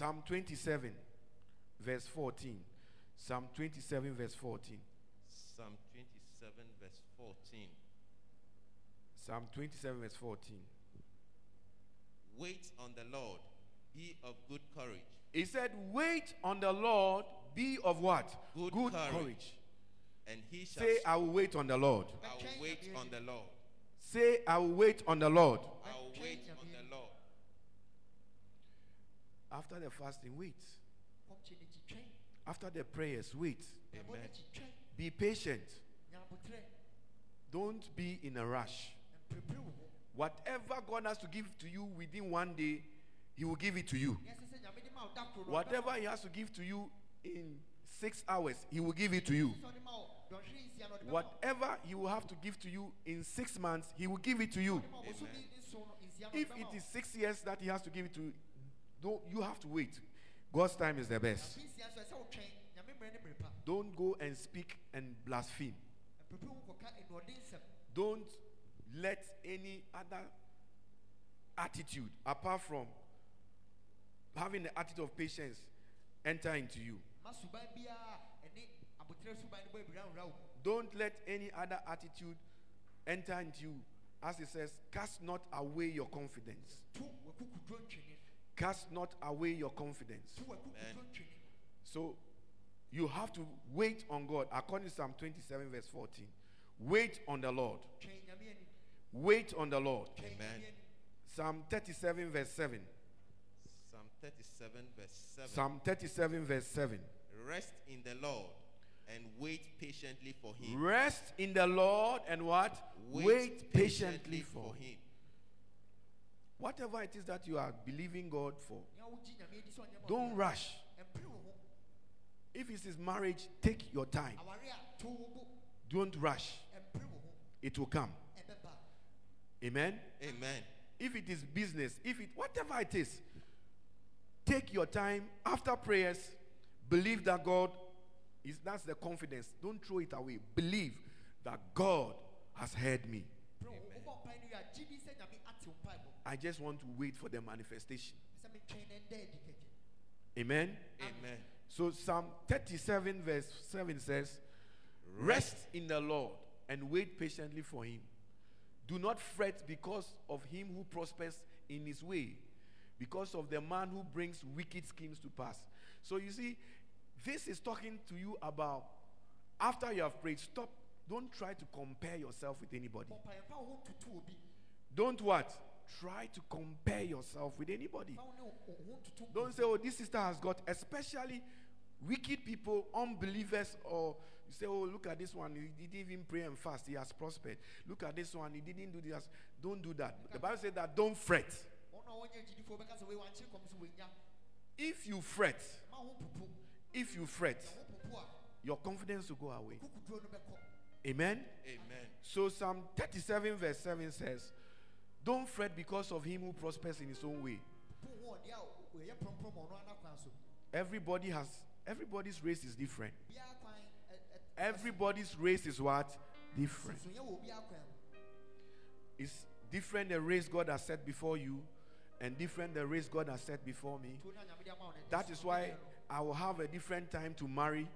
Psalm 27, verse 14. Psalm 27, verse 14. Psalm 27, verse 14. Psalm 27, verse 14. Wait on the Lord, be of good courage. He said, Wait on the Lord, be of what? Good courage. And he shall Say, I will wait on the Lord. I will wait on the Lord. Say, I will wait on the Lord. I will wait on the Lord. After the fasting, wait. kɔmkyɛ n'akyi twɛn After the prayers, wait. Amen. Be patient. Don't be in a rush. mprepere wo ho Whatever God has to give to you within one day, He will give it to you. nyɛ sɛ sɛ nyame de ma wo da koro no Whatever He has to give to you in six hours, He will give it to you. sɛ ɔde ma wo dɔnhwere nsia no ɔde bɛma wo. Whatever He will have to give to you in six months, He will give it to you. Ɔde ma wo bosome nson no, nsia no ɔde If it is six years that He has to give it to don't, you have to wait. God's time is the best. Afe nsia nso, ɛsɛ wo twɛn. Nyame mmerɛ ne mmere pa. Don't go and speak and blaspheme. Mprepere wo ho kɔka anuɔden nsɛm. Don't let any other attitude apart from having the attitude of patience enter into you. Ma suban biara a ɛne abotrɛ suban no bɔ abira nwura wo mu. Don't let any other attitude enter into you. As it says, cast not away your confidence. To w'akukuduro ntwene. Cast not away your confidence. To w'akukuduro ntwene. So you have to wait on God. According to Psalm 27, verse 14. Wait on the Lord. Twɛn Nyame ani. Wait on the Lord. Twɛn Amen. Nyame ani. Psalm 37, verse 7. Psalm 37, verse 7. Psalm 37, verse 7. Rest in the Lord and wait patiently for him. Rest in the Lord and what? Wait, patiently for him. Whatever it is that you are believing God for, Nea wogye Nyame adi sɛ ɔnyɛ ma wo don't rush. ɛmpere wo ho. If it is marriage, take your time. Aware a, to wo bo. Don't rush. Ɛmpere wo ho. It will come. Amen. Amen. If it is business, if it whatever it is, take your time after prayers. Believe that God is that's the confidence. Don't throw it away. Believe that God has heard me. I just want to wait for the manifestation. Sɛ metwɛn na ɛnda adi kɛkɛ. Amen. Amen. So Psalm 37 verse 7 says, Rest in the Lord and wait patiently for him. Do not fret because of him who prospers in his way, because of the man who brings wicked schemes to pass. So you see, this is talking to you about after you have prayed, stop. Don't try to compare yourself with anybody. Bɔ mpae, mfa wo ho ntoto obi. Don't what? Try to compare yourself with anybody. Mfa wo ne wo wo ho ntoto Don't say, oh, this sister has got, especially wicked people, unbelievers, or you say, oh, look at this one, he didn't even pray and fast, he has prospered. Look at this one, he didn't do this. Don't do that. The Bible says that don't fret. Wɔn a wɔnyɛ agyidifoɔ bɛka sɛ wei wankyere kɔm so wɔnya. If you fret, Ma ho popo. if you fret, Ho popo a, your confidence will go away. Kukuduro no bɛkɔ. Amen. Amen. So Psalm 37, verse 7 says, Don't fret because of him who prospers in his own way. Popo ho ɔde a wɔyɛ prɔmprɔm wɔ ɔno ana kwan so. Everybody has everybody's race is different. Biara kwan, ɛ- ɛ- Everybody's race is what? Different. Sunsumyɛ wɔ obiara kwan mu. It's different the race God has set before you, and different the race God has set before me. Tuo na Nyame de ama wo no, ɛnyɛ That is why. I will have a different time to marry,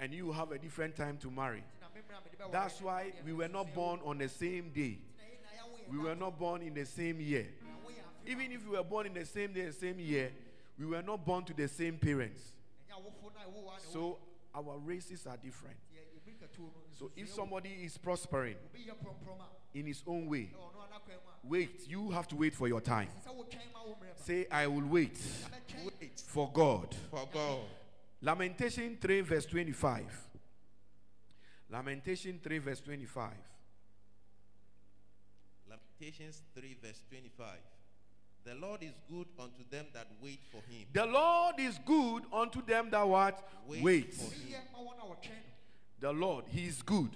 and you will have a different time to marry. Nti na me mmra mede bɛwɔ That's why we were not born on the same day. Nti na yɛn na yɛawo yɛn We were not born in the same year. Yɛawo yɛn afe Even if we were born in the same day, same year, we were not born to the same parents. afo. Ɛnyɛ awofo no a ɛwɔ wo a na ɛwɔ So our races are different. Nti yɛ- yɛmirika tuo no, So if somebody is prospering obi yɛ prɔmprɔm a, in his own way, ɛwɔ ɔno ana kwan mu a, wait, you have to wait for your time. ɛsɛ sɛ wotwɛn ma wo mmerɛ ba. Say, I will wait Wait for God. for God. Lamentation 3, verse 25. Lamentation 3, verse 25. Lamentations 3, verse 25. The Lord is good unto them that wait for him. The Lord is good unto them that what? Wait Wait. for Ɔyɛ ma wɔn a wɔtwɛn no. The Lord, He is good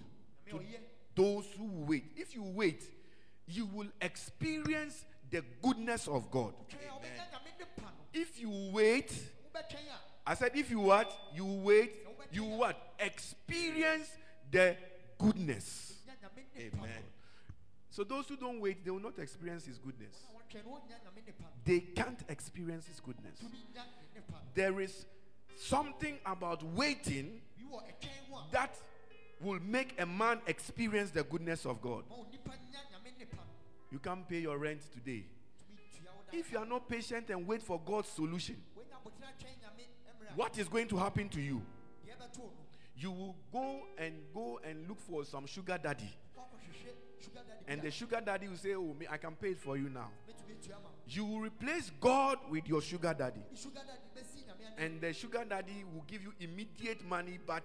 to those who wait. If you wait, you will experience the goodness of God. Twɛn a wobɛnya Nyame de pa no. If you wait, I said, if you what? You wait, you what? Experience the goodness. nya Nyame de pa no. Amen. So those who don't wait, they will not experience His goodness. na wɔtwɛn no wɔnya nyame nipa no They can't experience His goodness. tumi nya ne nipa no There is something about waiting bi wɔ ɛtwɛn ho a that will make a man experience the goodness of God. ma wo nipa nya nyame nipa no You can't pay your rent today. tumi tua wo da If you are not patient and wait for God's solution, wonya abotire atwɛn nyame mmerɛ what is going to happen to you? You will go and go and look for some sugar daddy. And the sugar daddy will say, Oh, me, I can pay it for you now. You will replace God with your sugar daddy. And the sugar daddy will give you immediate money, but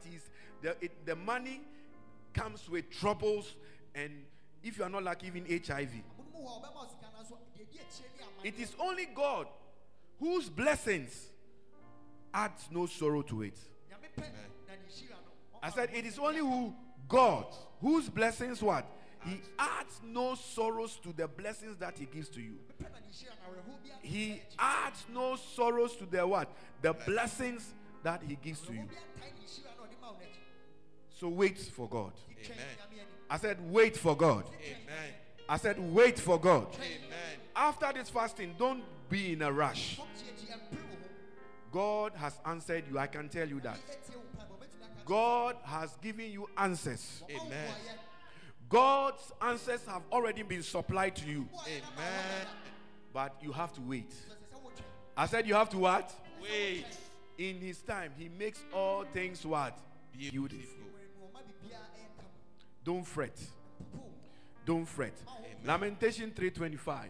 the, it, the money comes with troubles. And if you are not lucky, even HIV. It is only God whose blessings adds no sorrow to it. nyame pɛ na ne hyira no I said, it is only who God whose blessings what He adds no sorrows to the blessings that He gives to you. pɛ na ne hyira no awerɛhoɔ biara He adds no sorrows to the what the blessings that He gives to you. awerɛhoɔ biara ntae ne hyira no a ɔde ma wo no akyi So wait for God. Amen. I said, wait for God. Amen. I said, wait for God. Amen. After this fasting, don't be in a rush. Fɔm kyiakyi ɛmpere wo ho God has answered you. I can tell you that. God has given you answers. Amen. God's answers have already been supplied to you, Mmuayɛ na ma Amen. but you have to wait. wo da. Ɛsɛ sɛ wotwɛn. I said, you have to what? Wait. In His time, He makes all things what? Beautiful. Beautiful. Wɔn mu ɔma biribiara ɛyɛ kama. Don't fret. Don't fret. Lamentation 3:25.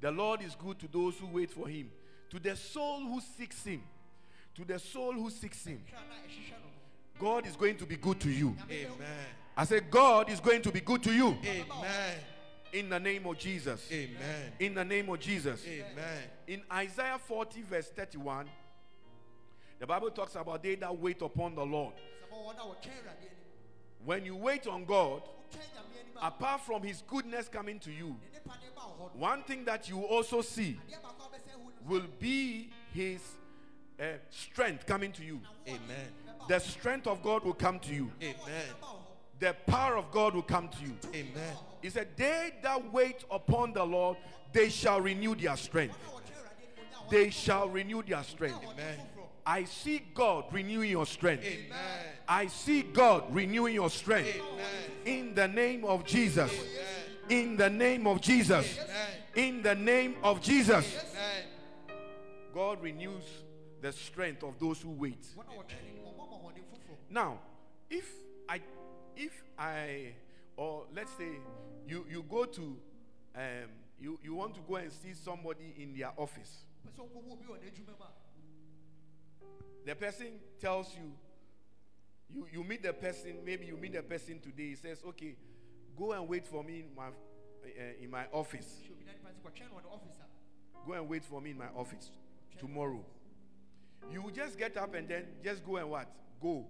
The Lord is good to those who wait for him, to the soul who seeks him. To the soul who seeks him. God is going to be good to you. Amen. I said God is going to be good to you Amen. in the name of Jesus. Amen. In the name of Jesus. Amen. In Isaiah 40 verse 31, the Bible talks about they that wait upon the Lord. Sɛ ma wɔn a wɔtwɛn Awurade anim. When you wait on God, Wotwɛn Nyame anim a, apart from his goodness coming to you, ne nipa ne ba wo hɔ no. one thing that you also see Adeɛ baako a wobɛsɛ hu no will be his uh, strength coming to you. Amen. The strength of God will come to you. Amen. ba wo hɔ. The power of God will come to you. Amen. He said, They that wait upon the Lord, they shall renew their strength. Na wɔtwɛn Awurade anim, wonya wɔn They shall renew their strength. Amen. I see God renewing your strength. Amen. I see God renewing your strength. Amen. In the name of Jesus. In the name of Jesus. In the name of Jesus. Amen. God renews the strength of those who wait. Now, if I, if I, or let's say you you go to, um, you you want to go and see somebody in their office. Pɛ sɛ wokɔhu obi wɔ n'adwuma mu a, The person tells you, you you meet the person. Maybe you meet the person today. He says, "Okay, go and wait for me in my uh, in my office. hyɛ obi na nipa sɛ wɔtwɛn no wɔ ne office a, Go and wait for me in my office tomorrow." You just get up and then just go and what? Go,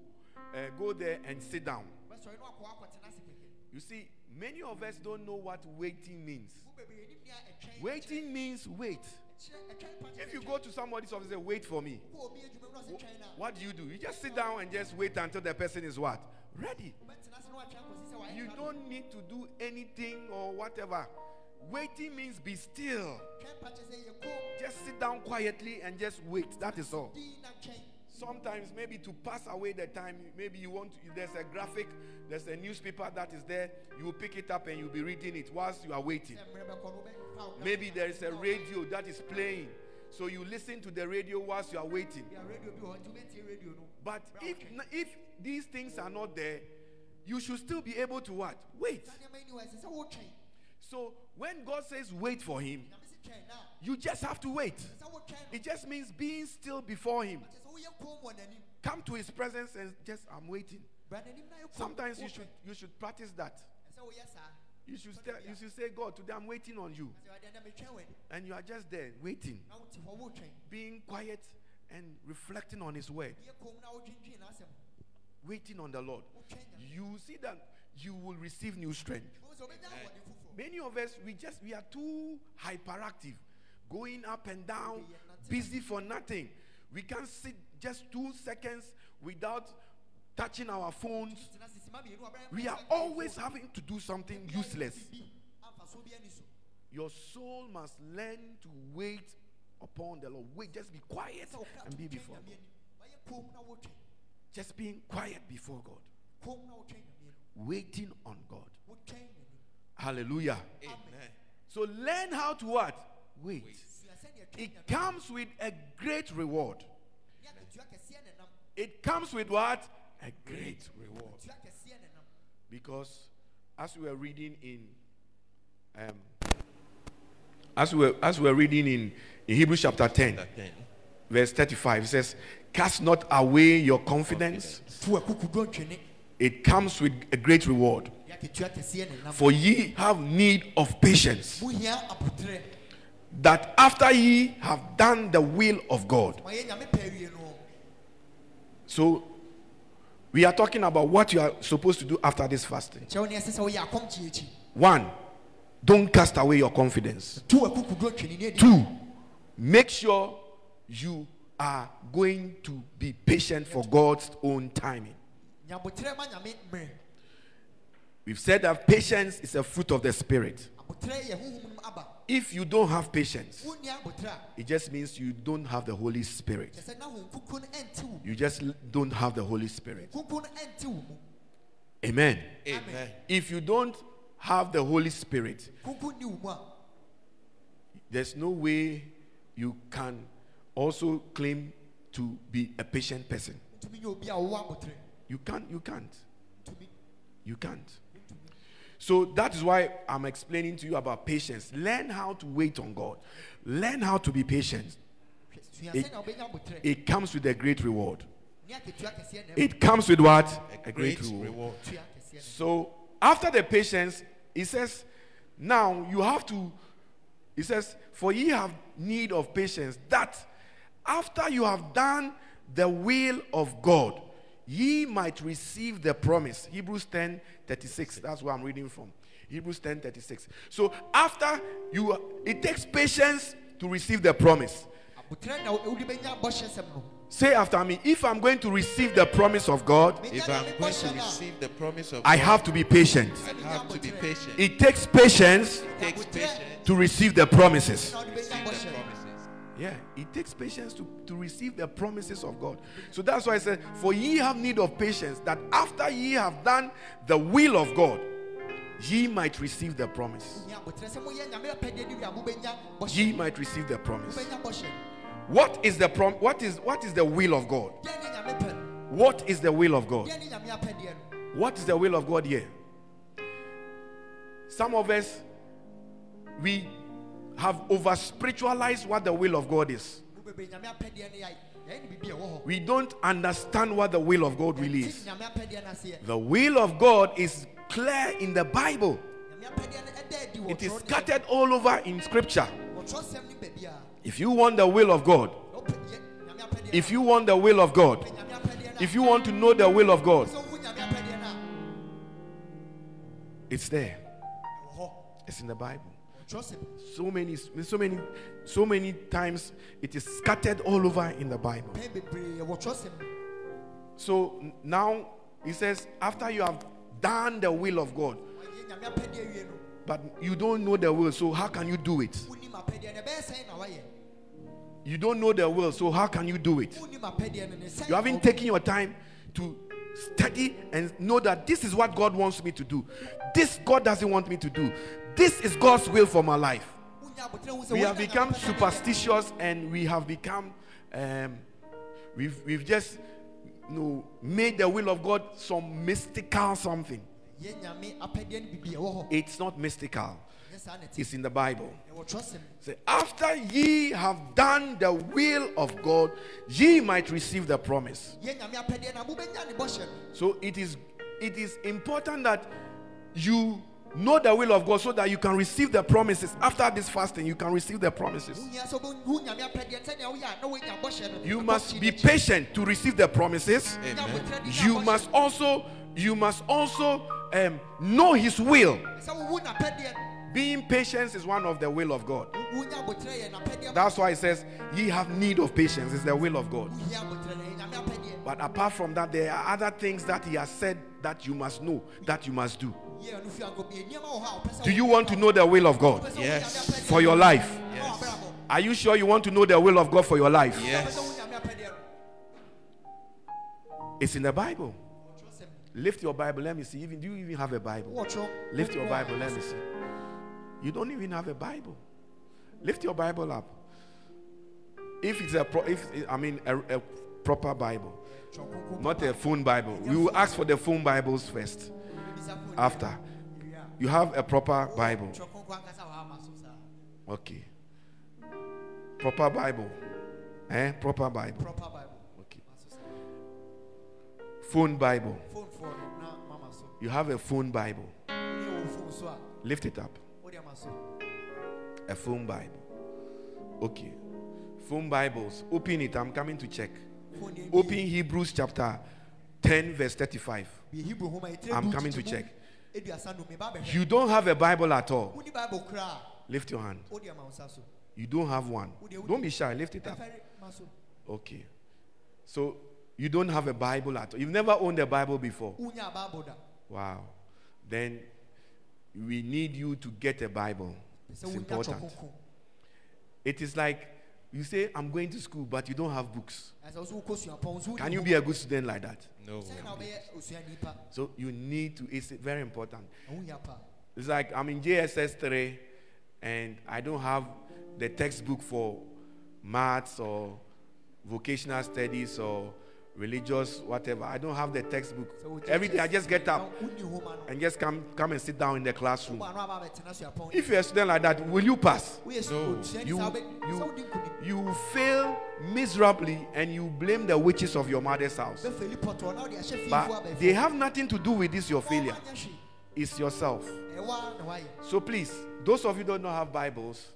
uh, go there and sit down. wɔbɛsɔre na wakɔ hɔ akɔtena ase kɛkɛ. You see, many of us don't know what waiting means. Wo bebree nim nea ɛtwɛn- Waiting means wait. ɛkyerɛ- ɛtwɛn pa kyerɛ If you go to somebody's office and say, wait for me, Wokɔ obi adwuma mu na ɔsɛ twɛn no a, what do you do? You just sit down and just wait until the person is what? Ready. wobɛtena ase na watwɛn akɔsi sɛ wayɛ You don't need to do anything or whatever. Waiting means be still. Twɛn pa kyerɛ sɛ yɛ koom, Just sit down quietly and just wait. That is all. Dii na twɛn. Sometimes maybe to pass away the time, maybe you want to, there's a graphic, there's a newspaper that is there. You will pick it up and you'll be reading it whilst you are waiting. Sɛ mmerɛ bɛkɔ no, wobɛfa wo Maybe there is a na wobɛfa wo- radio that is playing. So you listen to the radio whilst you are waiting. Bia radio bi wɔ hɔ, nti wobɛtie radio no. But if if these things are not there, you should still be able to what? Wait. Saa nneɛma yi ni hɔ, ɛsɛ sɛ wotwɛn. So when God says wait for him, Nyame se twɛn na, you just have to wait. ɛsɛ sɛ wotwɛn no. It just means being still before him. Ɛkyerɛ sɛ woyɛ koom wɔ n'anim. Come to his presence and just I'm waiting. Bra n'anim na yɛ koom. Sometimes you should you should practice that. Ɛsɛ woyɛ saa. You should tell, you should say, God, today I'm waiting on you. Ɛsɛ wɔde ɛnɛ metwɛn w'ani. And you are just there waiting, Na wote hɔ, wotwɛn. being quiet and reflecting on his word, Woyɛ koom na wodwindwin n'asɛm. waiting on the Lord. You see that you will receive new strength. Wohu sɛ wobɛnya ahoɔden foforɔ. Many of us, we just we are too hyperactive, going up and down, busy for nothing. We can't sit just two seconds without touching our phones. Tena ase, sima mmienu, ɔbɛyɛ We are always having to do something useless. biribi, amfa ahomaso bi ani so Your soul must learn to wait upon the Lord. Wait, just be quiet and be before twɛn God. nyame anim wayɛ kom na wotwɛn Just being quiet before God, kom na wotwɛn nyame anim waiting on God. Hallelujah. Amen. So learn how to what? Wait. sua sɛdeɛ twɛn It comes with a great reward. It comes with what? A great reward. akatua kɛseɛ ne nam Because as we are reading in um, as we were, as we were reading in, in Hebrews chapter 10, Chapter 10. verse 35, it says, Cast not away your confidence, fu akukudo ntwene it comes with a great reward. ne akatua kɛseɛ ne nam For ye have need of patience, that after ye have done the will of God. ma yɛ nyame pɛ awie no So we are talking about what you are supposed to do after this fasting. kyerɛw ne ɛsɛ sɛ woyɛ akɔmkye akyi One, don't cast away your confidence. tu akukudo ntwene ne adi Two, make sure you are going to be patient for God's own timing. nyabotrɛ ma nyame mmerɛ We've said that patience is a fruit of the Spirit. Abotrɛ yɛ honhom no aba If you don't have patience, wonni abotrɛ a it just means you don't have the Holy Spirit. kyɛ sɛ na hon kuku no ɛnte wo mu You just don't have the Holy Spirit. kuku no ɛnte wo mu Amen. Amen. If you don't have the Holy Spirit, kuku ni wo mu a there's no way you can also claim to be a patient person. ntumi nyɛ obi a wowɔ abotrɛ You can't, you can't, you can't. So that is why I'm explaining to you about patience. Learn how to wait on God. Learn how to be patient. It- sɛnea wobɛnya abotrɛ It comes with a great reward. ne akatua kɛseɛ na ɛma It comes with what? A great reward. atua So after the patience, he says, now you have to, he says, for ye have need of patience, that after you have done the will of God, ye might receive the promise. Hebrews 10 36. That's where I'm reading from. Hebrews 10 36. So after you, it takes patience to receive the promise. abotrɛ na wode bɛnya bɔhyɛ sɛm no Say after me, if I'm going to receive the promise of God, If I'm going to bɔhyɛ no a receive the promise of I God, have to be patient. I have to be patient. It It takes patience takes patience to receive the promises. na wode to receive the promises. Yeah, it takes patience to, to receive the promises of God. So that's why I said, For ye have need of patience, that after ye have done the will of God, ye might receive the promise. Ye might receive the promise. What is the prom? What is what is the will of God? What is the will of God? What is the will of God here? Some of us we have over spiritualized what the will of God is. wobɛbɛ nyame apɛdeɛ no yɛ yɛyɛ ne biribi a ɛwɔ hɔ We don't understand what the will of God really is. nyame apɛdeɛ no aseɛ The will of God is clear in the Bible. nyame apɛdeɛ no ɛda adi wɔ It is scattered all over in scripture. wɔ twerɛ sɛm ne baabiaa If you want the will of God, na wopɛ yɛ nyame apɛdeɛ if you want the will of God, no nyame apɛdeɛ no if you want to know the will of God, sɛ wohu nyame apɛdeɛ no a it's there. It's in the Bible. Sɛm So many, so many, so many times it is scattered all over in the Bible. pɛn bebree wɔ twerɛ sɛm So now he says, after you have done the will of God, wɔyɛ nyame apɛdeɛ wie no but you don't know the will, so how can you do it? wonim apɛdeɛ no ɛbɛyɛ sɛn na wayɛ You don't know the will, so how can you do it? wonim apɛdeɛ no ne sɛn You haven't taken your time to study and know that this is what God wants me to do. This God doesn't want me to do. This is God's will for my life. We have become superstitious and we have become, um, we've, we've just you know, made the will of God some mystical something. It's not mystical, it's in the Bible. Say, after ye have done the will of God, ye might receive the promise. So it is it is important that you know the will of God so that you can receive the promises. After this fasting, you can receive the promises. wohia sɛ wobɛhu nyame apɛdeɛ sɛnea woyɛ a na woanya bɔhyɛ no You must be patient to receive the promises. Amen. abotrɛ de nya You must also you must also um, know His will. sɛ wohu n'apɛdeɛ no Being patient is one of the will of God. wonya abotrɛ yɛ n'apɛdeɛ That's why it says, "Ye have need of patience." It's the will of God. wohia abotrɛ no ɛyɛ nyame apɛdeɛ But apart from that, there are other things that He has said that you must know, that you must do. Yie ɔno fi agɔ bie nneɛma wɔ hɔ a ɔpɛ sɛ Do you want to know the will of God Ɔpɛ sɛ woyɛ Yes. For your life? Yes. Are you sure you want to know the will of God for your life? Yes. woyɛ Nyame apɛdeɛ no. It's in the Bible. Lift your Bible. Let me see. Even do you even have a Bible? Lift your Bible. Let me see. You don't even have a Bible. Lift your Bible up. If it's a pro, if I mean a, a proper Bible, not a phone Bible. We will ask for the phone Bibles first. After you have a proper Bible, twerɛ kronkron ankasa wɔ ha ma so saa. okay. Proper Bible, eh? Proper Bible. Proper Bible. Okay. Ma so saa. Phone Bible. Phone foɔ no mama so. You have a phone Bible. Wone wɔ phone so a, Lift it up. A phone Bible. Okay. Phone Bibles. Open it. I'm coming to check. Open Hebrews chapter 10, verse 35. bi Hebrew nhoma, ɛtire I'm coming to check. aduasa nnum, meba abɛhwɛ. You don't have a Bible at all. Woni Bible koraa a, Lift your hand. wode ama wo nsa so. You don't have one. Don't be shy. Lift it up. Ɛfɛre ma so. Okay. So you don't have a Bible at all. You've never owned a Bible before. Wonya Bible da. Wow. Then we need you to get a Bible. It's important. It is like you say, I'm going to school, but you don't have books. Ɛsɛ wo so wokɔ suapɔn, wo so wodi Can you be a good student like that? No. Sɛn na wobɛyɛ osuani pa? So you need to, it's very important. Ɛho hia pa. It's like I'm in JSS 3 and I don't have the textbook for maths or vocational studies or religious whatever. I don't have the textbook. Sɛ wo Every day I just get up wonni nhoma no, and just come come and sit down in the classroom. wo a na waba abɛtena suapɔn. If you're a student like that, will you pass? No. You, you, sɛ wodi nkonim. you fail miserably and you blame the witches of your mother's house. Bɛfɛli pɔtɔ na wode ahyɛ fiifo But they have nothing to do with this, your failure. It's yourself. Ɛwɔ a na wayɛ. So please, those of you who don't know have Bibles,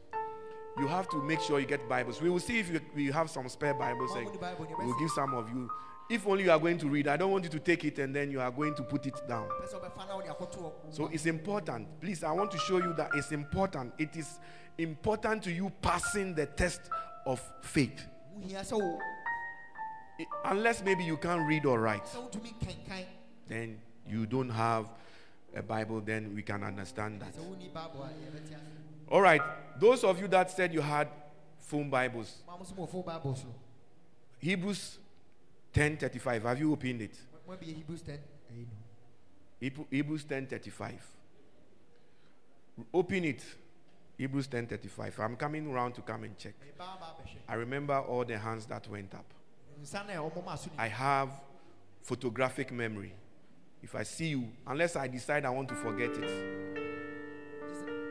you have to make sure you get Bibles. We will see if you, we have some spare Bibles Wɔn and wonni Bible deɛ we will give some of you. If only you are going to read, I don't want you to take it and then you are going to put it down. Pɛ sɛ wobɛfa na wode akɔto wɔ- So it's important. Please, I want to show you that it's important. It is important to you passing the test of faith. Ho hia sɛ wo- I- Unless maybe you can't read or write, sɛ wotumi nkenkan. then you don't have a Bible, then we can understand that. All right, those of you that said you had phone Bibles. Hebrews 10:35. Have you opened it? Hebrews 10. Ɛyi no. Hebrew- Hebrews 10:35. Open it. Hebrews 10:35. I'm coming around to come and check. I remember all the hands that went up. I have photographic memory. If I see you, unless I decide I want to forget it.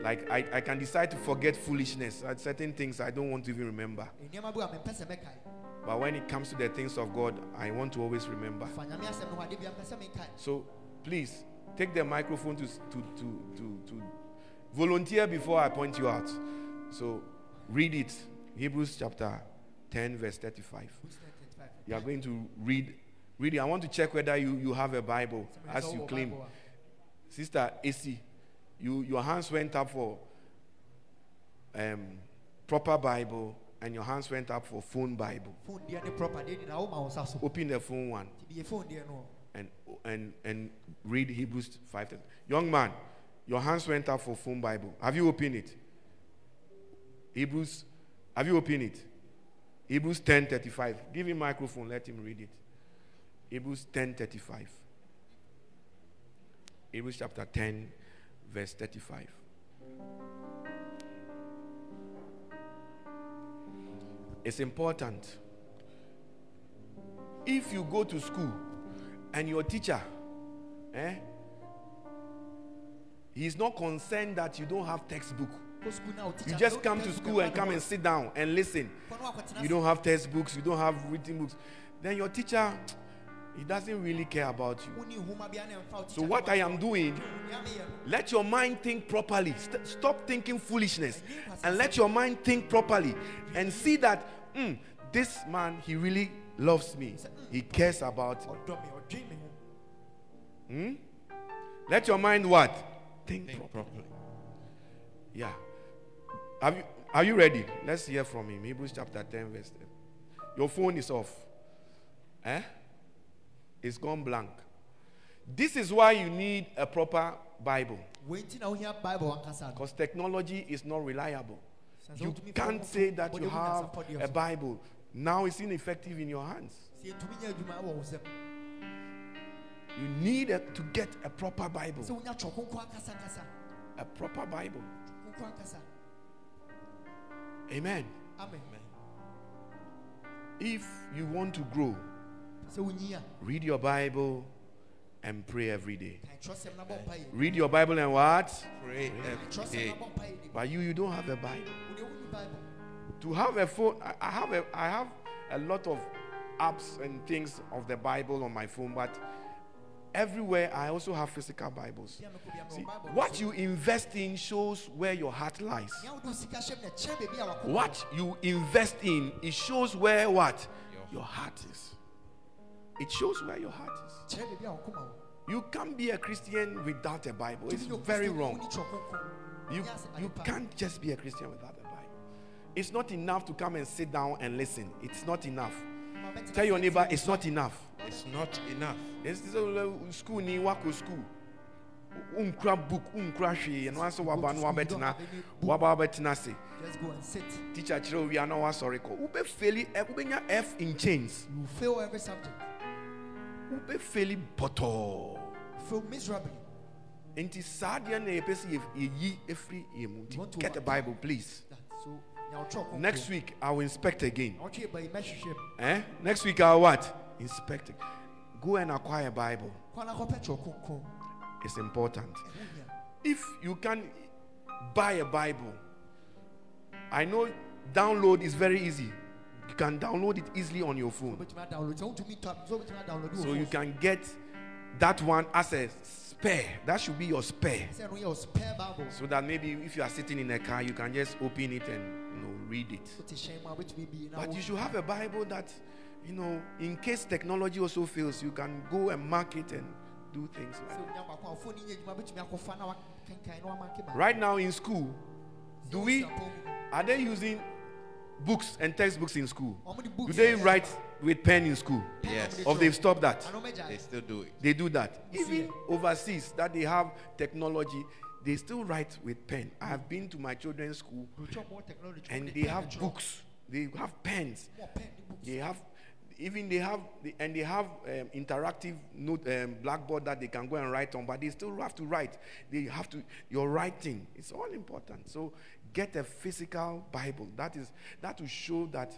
Like I, I can decide to forget foolishness. uh, Certain things I don't want to even remember. Nneɛma bi a mempɛ sɛ mɛkae. But when it comes to the things of God, I want to always remember. Fa Nyame asɛm no ho ade bi a mpɛ sɛ menkae. So please take the microphone to, to, to, to, to volunteer before I point you out. So read it. Hebrews chapter 10, verse 35. You are going to read. Read it. I want to check whether you, you have a Bible as you claim. Sister AC, you, your hands went up for um, proper Bible and your hands went up for phone Bible. a, phone deɛ ne proper deɛ nyinaa woma wo nsa so. Open the phone one. Nti bie phone deɛ no. and and and read Hebrews 5. Young man, your hands went up for phone Bible. Have you opened it? Hebrews, have you opened it? Hebrews 10:35. Give him microphone, let him read it. Hebrews 10:35. Hebrews chapter 10, verse 35. It's important. If you go to school and your teacher, eh, he's not concerned that you don't have textbook. Kɔ school na wo teacher You just come to school and come and sit down and listen. Kɔ na wakɔtena You don't have textbooks, you don't have written books. Then your teacher, he doesn't really care about you. Wonni nhoma bi a na ɛmfa wo So what I am doing, Nea meyɛ no. let your mind think properly. St- stop thinking foolishness and let your mind think properly and see that "Hmm, this man, he really loves me. He cares about me. Ɔdɔ me, ɔdwen me ho. Hmm? Let your mind what? Think, Think properly. properly. Yeah. Have you, are you ready? Let's hear from him. Hebrews chapter 10, verse 10. Your phone is off. Eh? It's gone blank. This is why you need a proper Bible. wei nti na bible Because technology is not reliable. You can't say that you have a. Bible. Now it's ineffective in your hands. sɛ yɛntumi nya adwuma wɔ wo nsɛm You need a- to get a proper Bible. sɛ wonya twerɛ kronkron ankasa ankasa A proper Bible. Amen. amen If you want to grow, sɛ wonyi a read your Bible and pray every day. kan twerɛsɛm na bɔ mpaeɛ Read your Bible and what? Pray Kan every twerɛsɛm day. na bɔ mpaeɛ ni But you, you don't have a Bible. wode wonni bible To have a phone, I- I have a, I have a lot of apps and things of the Bible on my phone, but everywhere I also have physical Bibles. bia mekɔ bia See, what you invest in shows where your heart lies. nea wode wo sika hyɛm na kyerɛ baabi a wakɔ What you invest in, it shows where what your heart is. It shows where your heart is. kyerɛ baabi a wakɔma wo You can't be a Christian without a Bible. It's very wrong. wonni twerɛ kronkron. You, you can't just be a Christian without a Bible. It's not enough to come and sit down and listen. It's not enough. Tell your neighbor, it's not enough. It's not enough. It's so, uh, school ni wako school. Unkra book, unkra hwee. And once waba to no school, you don't wabɛtena, have any book. waba wabɛtena se. just go and sit Teacher kyerɛ owi ana wasɔre kɔ. Ube faili, ubenya F in chains. you fail every subject Faili bɔtɔɔ. fail miserably Nti saa deɛ na yɛpɛ sɛ yɛ- yɛyi efiri yɛn mu. You want Nti to Get a. Bible, please. that so nea wotwerɛ kronkron Next week I will inspect again. na wotwe ba yi mɛhwehwɛ mu Eh? Next week I'll what? Inspect. Go and acquire a Bible. kɔ na kɔpɛ twerɛ kronkron It's important. If you can buy a Bible, I know download is very easy. You can download it easily on your phone. So you can get that one as a spare. That should be your spare. so. that maybe if you are sitting in a car, you can just open it and you know read it. But you should have a Bible that, you know, in case technology also fails, you can go and mark it and do things like Right now in school, do we are they using books and textbooks in school? ɔmode Do they ɛyɛ write with pen in school? Yes. ɔmode Or they've stopped that? They still do it. They do that. Even overseas that they have technology, they still write with pen. I have been to my children's school Brotwa more technology, and they have books. They have pens. More pen ne books. They have even they have the- and they have um, interactive note um, blackboard that they can go and write on but they still have to write they have to your writing it's all important so get a physical bible that is that will show that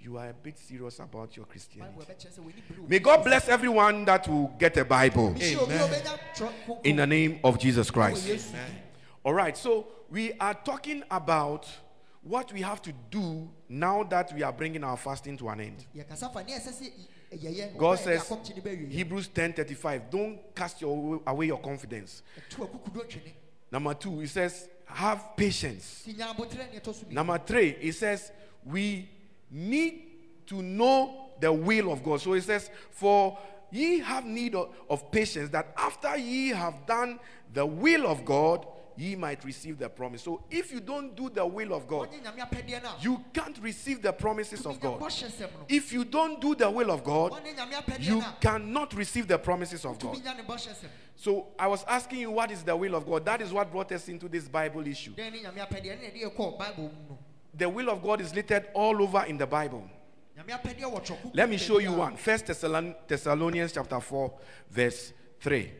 you are a bit serious about your christianity Bible ɛbɛkyerɛ sɛ w'ani bere wo. may god bless everyone that will get a bible Mehyɛ obi a Amen. ɔbɛnya twerɛ kronkron. in the name of jesus christ Amen. all right so we are talking about what we have to do now that we are bringing our fasting to an end yɛkasa fa ne ɛsɛ sɛ y- yɛyɛ God eh, says, ne bɛwie. Hebrews 10:35, don't cast your, away your confidence. Ɛto akukudo twene. Number two, it says, have patience. Ti nya abotire ne ɛtɔ so bi. Number three, it says, we need to know the will of God. So it says, for ye have need of, of patience, that after ye have done the will of God, ye might receive the promise. So if you don't do the will of God, Wɔnyɛ nyame apɛdeɛ no a, you can't receive the promises of God. bɔhyɛ sɛm no. If you don't do the will of God, Wɔnyɛ nyame apɛdeɛ you cannot receive the promises of God. tumi nya ne bɔhyɛ sɛm. So I was asking you, what is the will of God? That is what brought us into this Bible issue. Dɛn ne nyame apɛdeɛ ne yɛde yɛkɔɔ Bible mu no. The will of God is littered all over in the Bible. Nyame apɛdeɛ wɔ twerɛ kronkron Let me show you one. First Thessalonians chapter 4, verse 3.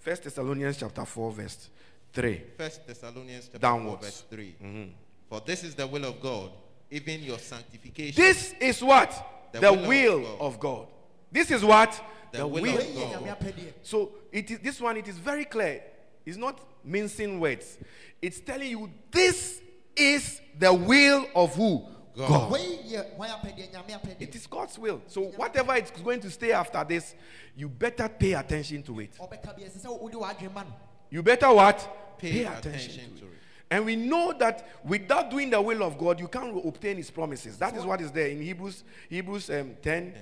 First Thessalonians chapter 4, verse 3. First Thessalonians chapter 4, verse 3. Mm-hmm. For this is the will of God, even your sanctification. This is what? The The, will of God. of God. This is what? The The, will will. of Wɔyɛ God. So it is this one. It is very clear. It's not mincing words. It's telling you this is the will of who? God. Wɔyi yɛ wɔn apɛdeɛ nyame apɛdeɛ. It is God's will. So whatever it's going to stay after this, you better pay attention to it. Ɔbɛka bi ɛsɛ sɛ wode w'adwene ma no. You better what? Pay attention to it. And we know that without doing the will of God, you can't obtain His promises. That is what is there in Hebrews, Hebrews um, 10,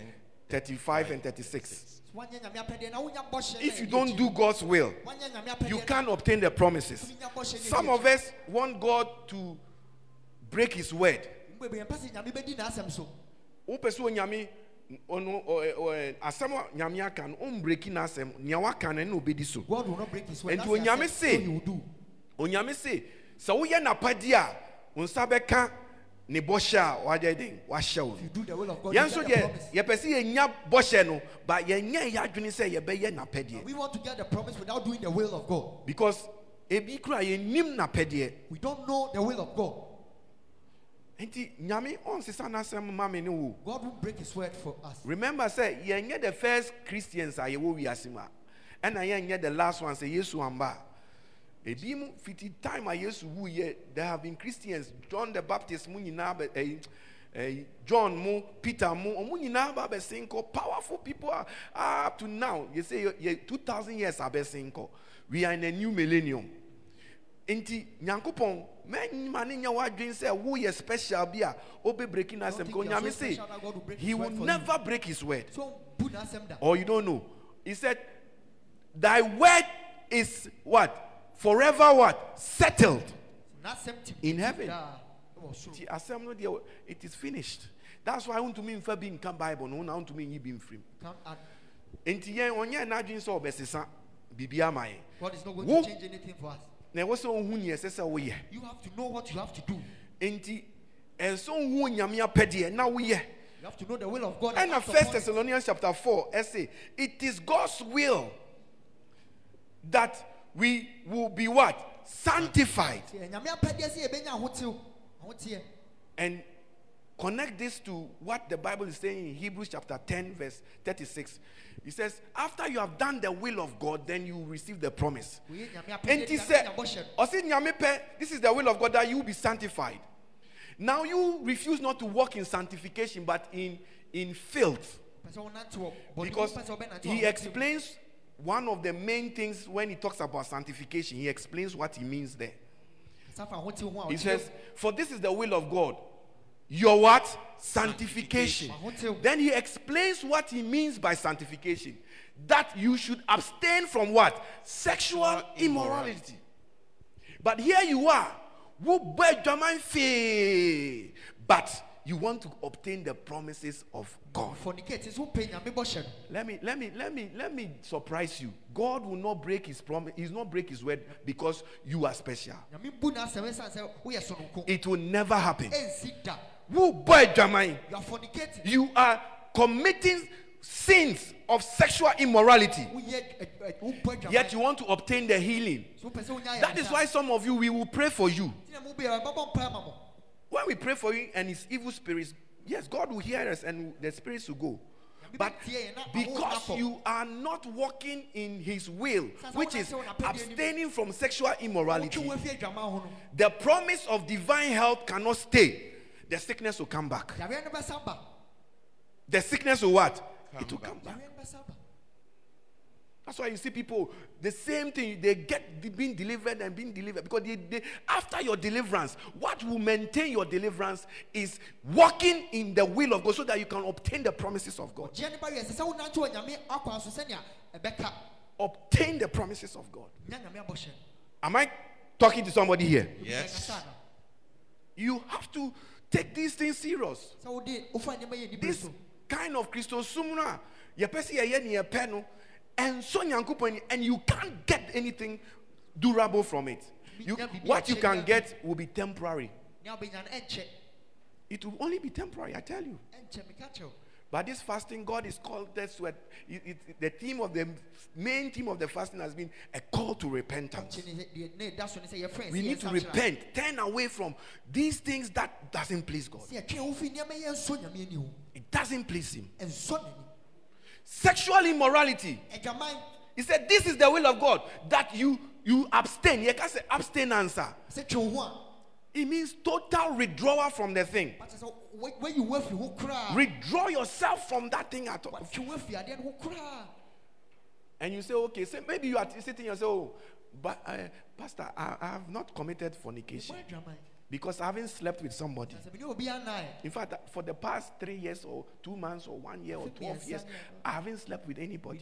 35 and 36. Wɔnyɛ nyame apɛdeɛ na wonya bɔhyɛ na If you don't do God's will, wɔnyɛ nyame apɛdeɛ you can't obtain the promises. wonya bɔhyɛ na ɛdi Some of us want God to break His word. Mbɛbɛ yɛmpɛ sɛ nyame bɛdi n'asɛm so. Wopɛ sɛ onyame ɔno ɔ- ɔ- asɛm a nyame aka no ɔmbreki n'asɛm nea waka no ɛna obɛdi so God will not break his word. Enti That's the onyame se- so he will do. onyame se sɛ woyɛ n'apadi a wo nsa bɛka ne bɔhyɛ a wagye den wahyɛ wo If no you do the will of God, yɛn nso deɛ yɛpɛ sɛ yɛnya bɔhyɛ no but yɛnyɛ yɛ adwene sɛ yɛbɛyɛ n'apɛdeɛ We want to get the promise without doing the will of God. because ebi kura yɛnim n'apɛdeɛ God will break his word for us. remember sɛ yɛnyɛ the first christians a yɛwɔ wiase mu a ɛna yɛnyɛ the last one say yesu amba. A ebi mu fiti time a yesu wuyɛ there have been christians john the baptist mu bɛ ɛyi ɛyi john mu peter mu ba abɛsen kɔ. Powerful people are are up to now yɛ say two thousand years abɛsen kɔ. We are in a new millennium. Nti nyankopɔn mɛnyima ne nyɛ w'adwene sɛ woyɛ special bi a oh, wobɛbreki no asɛm think ka you onyame se special that God will break he will never break his word So put that down. or you don't know he said thy word is what forever what settled Not same thing. In heaven. Yeah. It was true. nti asɛm no deɛ it is finished that's why wontumi mfa bi nka bible no wona wontumi nyi bi mfirim Can't add. nti yɛn ɔnyɛ n'adwene sɛ ɔbɛsesa biribi ama yɛn God is not going to change anything for us. Na ɛwɔ sɛ ohu ɛsɛ sɛ woyɛ You have to know what you have to do. nti ɛsɛ ohu onyame apɛdeɛ na woyɛ You have to know the will of God. and first thessalonians chapter 4 ɛsɛ it is god's will that we will be what sanctified Nyame apɛdeɛ sɛ yɛbɛnya ahotew, ahoteɛ. and connect this to what the bible is saying in hebrews chapter 10 verse 36 it says after you have done the will of god then you will receive the promise Woyɛ Nyame apɛdeɛ And he said, woanya bɔhyɛ no. Ɔsi nyame pɛ, this is the will of God that you be sanctified. Now you refuse not to walk in sanctification, but in in filth, Pɛ sɛ wonante wɔ bɔne mu, because pɛ sɛ wobɛnante wɔ he explains one of the main things when he talks about sanctification. He explains what he means there. Sa fa ahotew ho a He says, "For this is the will of God, your what sanctification." Sanctification. Then he explains what he means by sanctification. That you should abstain from what sexual immorality. But here you are, wo bɔ adwaman fee, but you want to obtain the promises of God. Fornicate, nso wopɛ Nyame bɔhyɛ no. Let me let me let me let me surprise you. God will not break his promise, he's not break his word because you are special. Nyame bu n'asɛm ɛsiane sɛ woyɛ sononko. It will never happen. Ɛnsi da. Wo You are fornicating. you are committing sins of sexual immorality. Wobɔ adwaman. Yet you want to obtain the healing. So wopɛ sɛ wonya That is why some of you we will pray for you. Nti na mo bɛ yɛ, yɛbɛbɔ mpaeɛ ama mo. When we pray for you and his evil spirits, yes, God will hear us and the spirits will go. But because you are not walking in his will, which is abstaining from sexual immorality, w'afi adwaman ho no, the promise of divine health cannot stay. The sickness will come back. yareɛ no bɛsa ba. The sickness will what? Come it will back. come back. Yareɛ no bɛsa ba. That's why you see people, the same thing, they get being delivered and being delivered. Because they, they, after your deliverance, what will maintain your deliverance is walking in the will of God so that you can obtain the promises of God. Gyeɛ no ba wie, ɛsɛ sɛ wonante wɔ Nyame akwan so sɛnea ɛbɛka. Obtain the promises of God. Nya Nyame abɔhyɛ no. Am I talking to somebody here? Yes. You have to take these things serious. Sɛ wode wofa nneɛma yɛ nibere This so. kind of Christosum no a yɛpɛ sɛ yɛyɛ ne yɛpɛ no ɛnsɔ Nyankopɔn ani, and you can't get anything durable from it. You, what you can get will be temporary. Nea wobɛnya no ɛnkyɛ. It will only be temporary, I tell you. Ɛnkyɛ, meka kyerɛ wo. But this fasting, God is called us to. a- It, it, the theme of the main theme of the fasting has been a call to repentance. Ɔnkye ne- deɛ ne ɛda so ne sɛ yɛfrɛ We need to yɛnsa kyerɛ a. repent, turn away from these things that doesn't please God. Sɛ yɛtwe wo fi nneɛma yɛ nsɔ Nyame ani ho. It doesn't please Him. Sexual immorality. He said, "This is the will of God that you you abstain." You can say abstinence. sɛ twe wo ho a, It means total withdrawal from the thing. bate sɛ wo- woayi wo afiri. Withdraw yourself from that thing at all. Watwe wo afiri adeɛ no ho. And you say, okay, say maybe you are sitting and say, oh, but uh, Pastor, I, I have not committed fornication because I haven't slept with somebody. Na sɛ mene obi anae, In fact, for the past three years or two months or one year or 12 years, years, seven years. I haven't slept with anybody.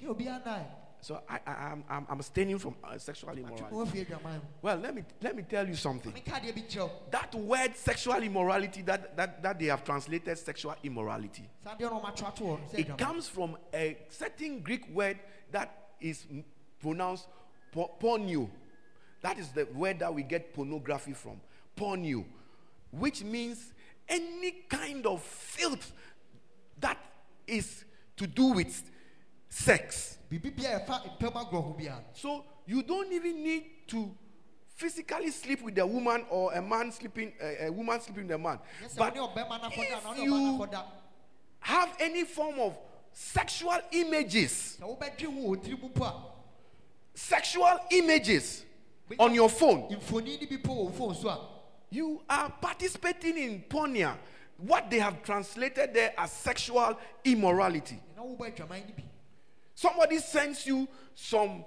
Mene obi anae. So I, I, I'm, I'm, I'm abstaining from uh, sexual immorality. no afie adwaman ho Well, let me, let me tell you something. meka deɛ bi kyerɛ wo That word sexual immorality that, that, that they have translated sexual immorality, saa deɛ no ɔmato ato hɔ no sɛ it comes from a certain Greek word that is pronounced po- pornio. That is the word that we get pornography from. Pornio, which means any kind of filth that is to do with sex. biribi bia yɛfa mpɛm agorɔ ho biara So you don't even need to physically sleep with a woman or a man sleeping, a, a woman sleeping with a man. But wone ɔbɛma no akɔda na if you have any form of sexual images, sɛ wobɛdwe ho wɔ tiri mu po a. sexual images on your phone, mfoni no bi po wɔ wo phone so a. you are participating in porneia, what they have translated there as sexual immorality. Somebody sends you some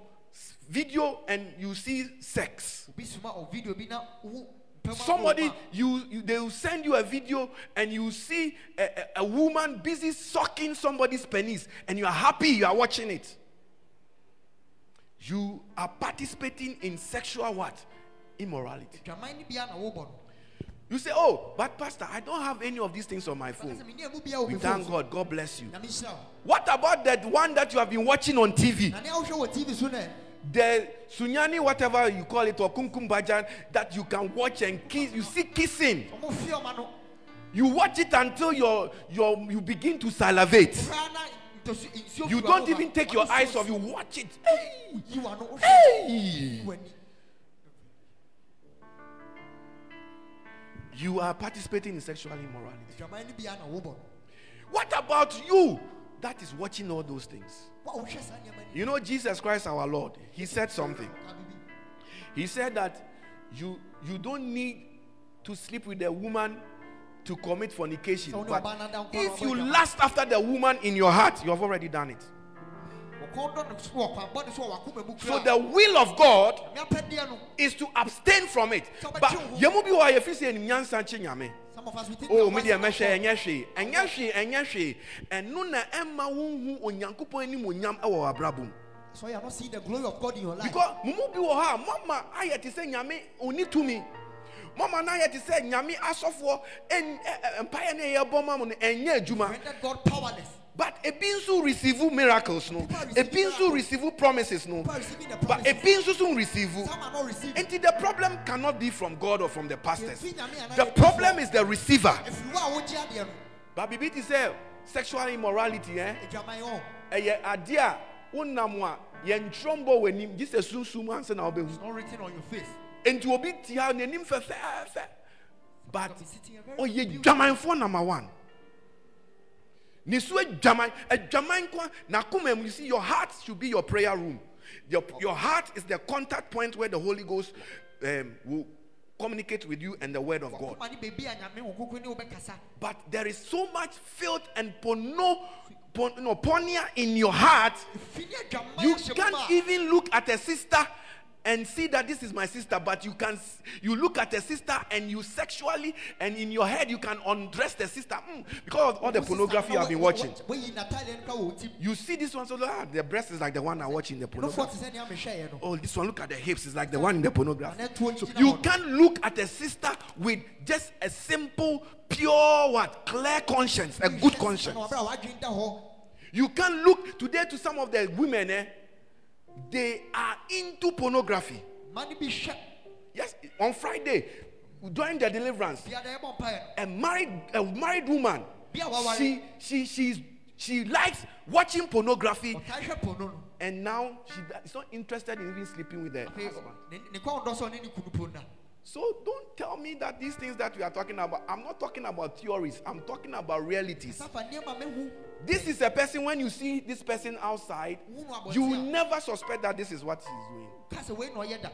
video and you see sex. obi soma ɔ video bi na wo mpɛm Somebody, you, you they will send you a video and you see a, a, a woman busy sucking somebody's penis and you are happy you are watching it. You are participating in sexual what? Immorality. You say, Oh, but Pastor, I don't have any of these things on my phone. sɛ menni mu bia wɔ We thank God. God bless you. na menhyira wo What about that one that you have been watching on TV? na ne a wohwɛ tv so no ɛ The Sunyani, whatever you call it, or Kumkum Bajan, that you can watch and kiss. You see kissing. ɔmo fie ɔma no You watch it until your, your, you begin to salivate. koraa na ntosu nsuo You don't even take your eyes off. You watch it. Hey! wohwɛ Hey! You are participating in sexual immorality. adwaman no bia na wobɔ no What about you that is watching all those things? wo a wohwɛ saa nneɛma no You know, Jesus Christ, our Lord, He said something. He said that you, you don't need to sleep with a woman to commit fornication. But no, banana down, if you lust after the woman in your heart, you have already done it. No so wɔ kwan bɔ ne so wɔ wakoma mu So kura the will of God is to abstain from it. But yɛmu bi wɔ a yɛfi sɛ nyansa nyame. some of us we Oh, me are deɛ wise mɛhwɛ enough ɛnyɛ hwee ɛnyɛ hwee ɛnyɛ hwee ɛno na ɛma wohu onyankopɔn anim onyam ɛwɔ w'abrabɔ so you are not seeing the glory of God in your life. Because mo eh, eh, mu bi mama ayɛ te sɛ nyame ɔni tumi mama no ayɛ te sɛ nyame asɔfoɔ ɛn- ɛ- ɛ- mpaeɛ ne ɛyɛbɔ ma mo no ɛnyɛ adwuma God powerless but ebi nso receive miracles no People are receiving ebi nso receive promises no People are receiving the but ebi nso so receive some are not receiving Nti the problem cannot be from God or from the pastors. Ebi nyame anaa The problem is the receiver. efiri wo a wogye adeɛ But bibi ti sɛ sexual immorality eh ɛyɛ adeɛ a wonam a yɛntwerɛ mbɔ w'anim gye sɛ sunsum ansa na wobɛhu. not written on your face Nti obi ti ha n'anim fɛfɛɛfɛ but Be sitting here very ɔyɛ beautiful. dwamanfoɔ number one. Ne so adwaman adwaman kwa n'akoma mu you see your heart should be your prayer room. Your, your heart is the contact point where the Holy Ghost um, will communicate with you and the word of God. Wakoma ne baabi a nyame wo koko ne wobɛkasa But there is so much filth and porno, pon, no, porneia in your heart. fi ne adwaman You can't even look at a sister and see that this is my sister, but you can you look at a sister and you sexually and in your head you can undress the sister mm, because of all the pornography I've been watching. woyi n'atadeɛ no kora wɔ wo tim You see this one, so ah, the breast is like the one I watch in the pornography. te sɛ nea mehwɛeɛ no Oh, this one, look at the hips, it's like the one in the pornography. So you can't look at a sister with just a simple, pure, what, clear conscience, a good conscience. sister no, ɔbrɛ a w'adwene da hɔ You can look today to some of the women, eh? They are into pornography. ma ne bi Yes, on Friday, during the deliverance, a married a married woman, she she she's she likes watching pornography, ɔtaa hwɛ pono. No and now she is not interested in even sleeping with Afei, husband. ne ne kɔn dɔ sɛ ɔne ne kunu pon na So don't tell me that these things that we are talking about, I'm not talking about theories, I'm talking about realities. Safa nneɛma mehu This is a person, when you see this person outside, Wo no abɔnten you will never suspect that this is what he's doing. ka sɛ wei na ɔyɛ da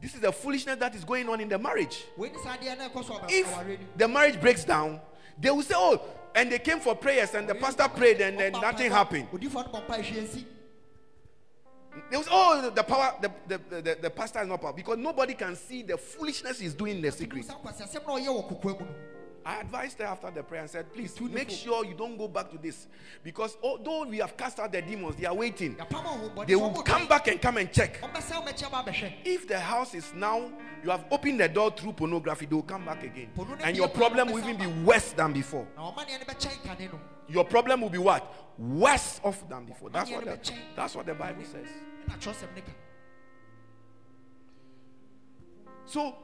This is the foolishness that is going on in the marriage. wei ne saa deɛ na ɛkɔ so aba- If the marriage breaks down, they will say, Oh, and they came for prayers, and the pastor prayed, and then nothing happened. odiifoɔ no bɔ mpaeɛ hwɛ nsi They will Oh, the power, the, the, the, the pastor is not power because nobody can see the foolishness he's doing in the secret. Sa kwasi asɛm na ɔyɛ wɔ kokoa mu no I advised her after the prayer and said, please make sure you don't go back to this. Because although we have cast out the demons, they are waiting. They will come back and come and check. Ɔmbɛsan ɔmɛkyɛ ma abɛhwɛ. If the house is now, you have opened the door through pornography, they will come back again. And your problem will even be worse than before. Na ɔmaneɛ no bɛkyɛn kane no. Your problem will be what? Worse off than before. That's what the, that's what the Bible says. Ɛna Kyerɛwsɛm no ka. So,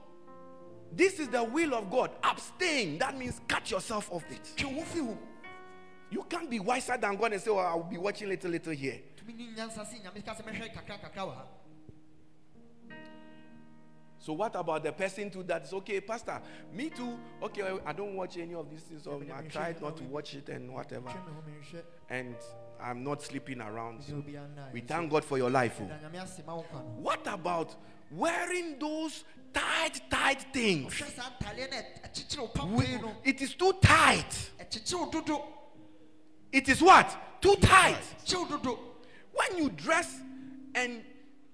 this is the will of God. Abstain. That means cut yourself off it. Twe wo fi ho. You can't be wiser than God and say, Oh, I'll be watching little, little here. Tumi ne nyansa se Nyame ka sɛ mɛhwɛ kakra kakra wɔ ha. So, what about the person too that's okay, Pastor? Me too. Okay, I don't watch any of these things. Or I tried not to watch it and whatever. Twe me ho menhwɛ. And I'm not sleeping around. Sɛ obi anna We thank God for your life. oh. Da Nyame ase ma wo nkwa no. What about wearing those tight, tight things? Hwɛ saa ntaleɛ no ɛ- ɛkyekyere wo We- pampee no. It is too tight. Ɛkyekyere wo dodo. It is what? Too tight. When you dress, and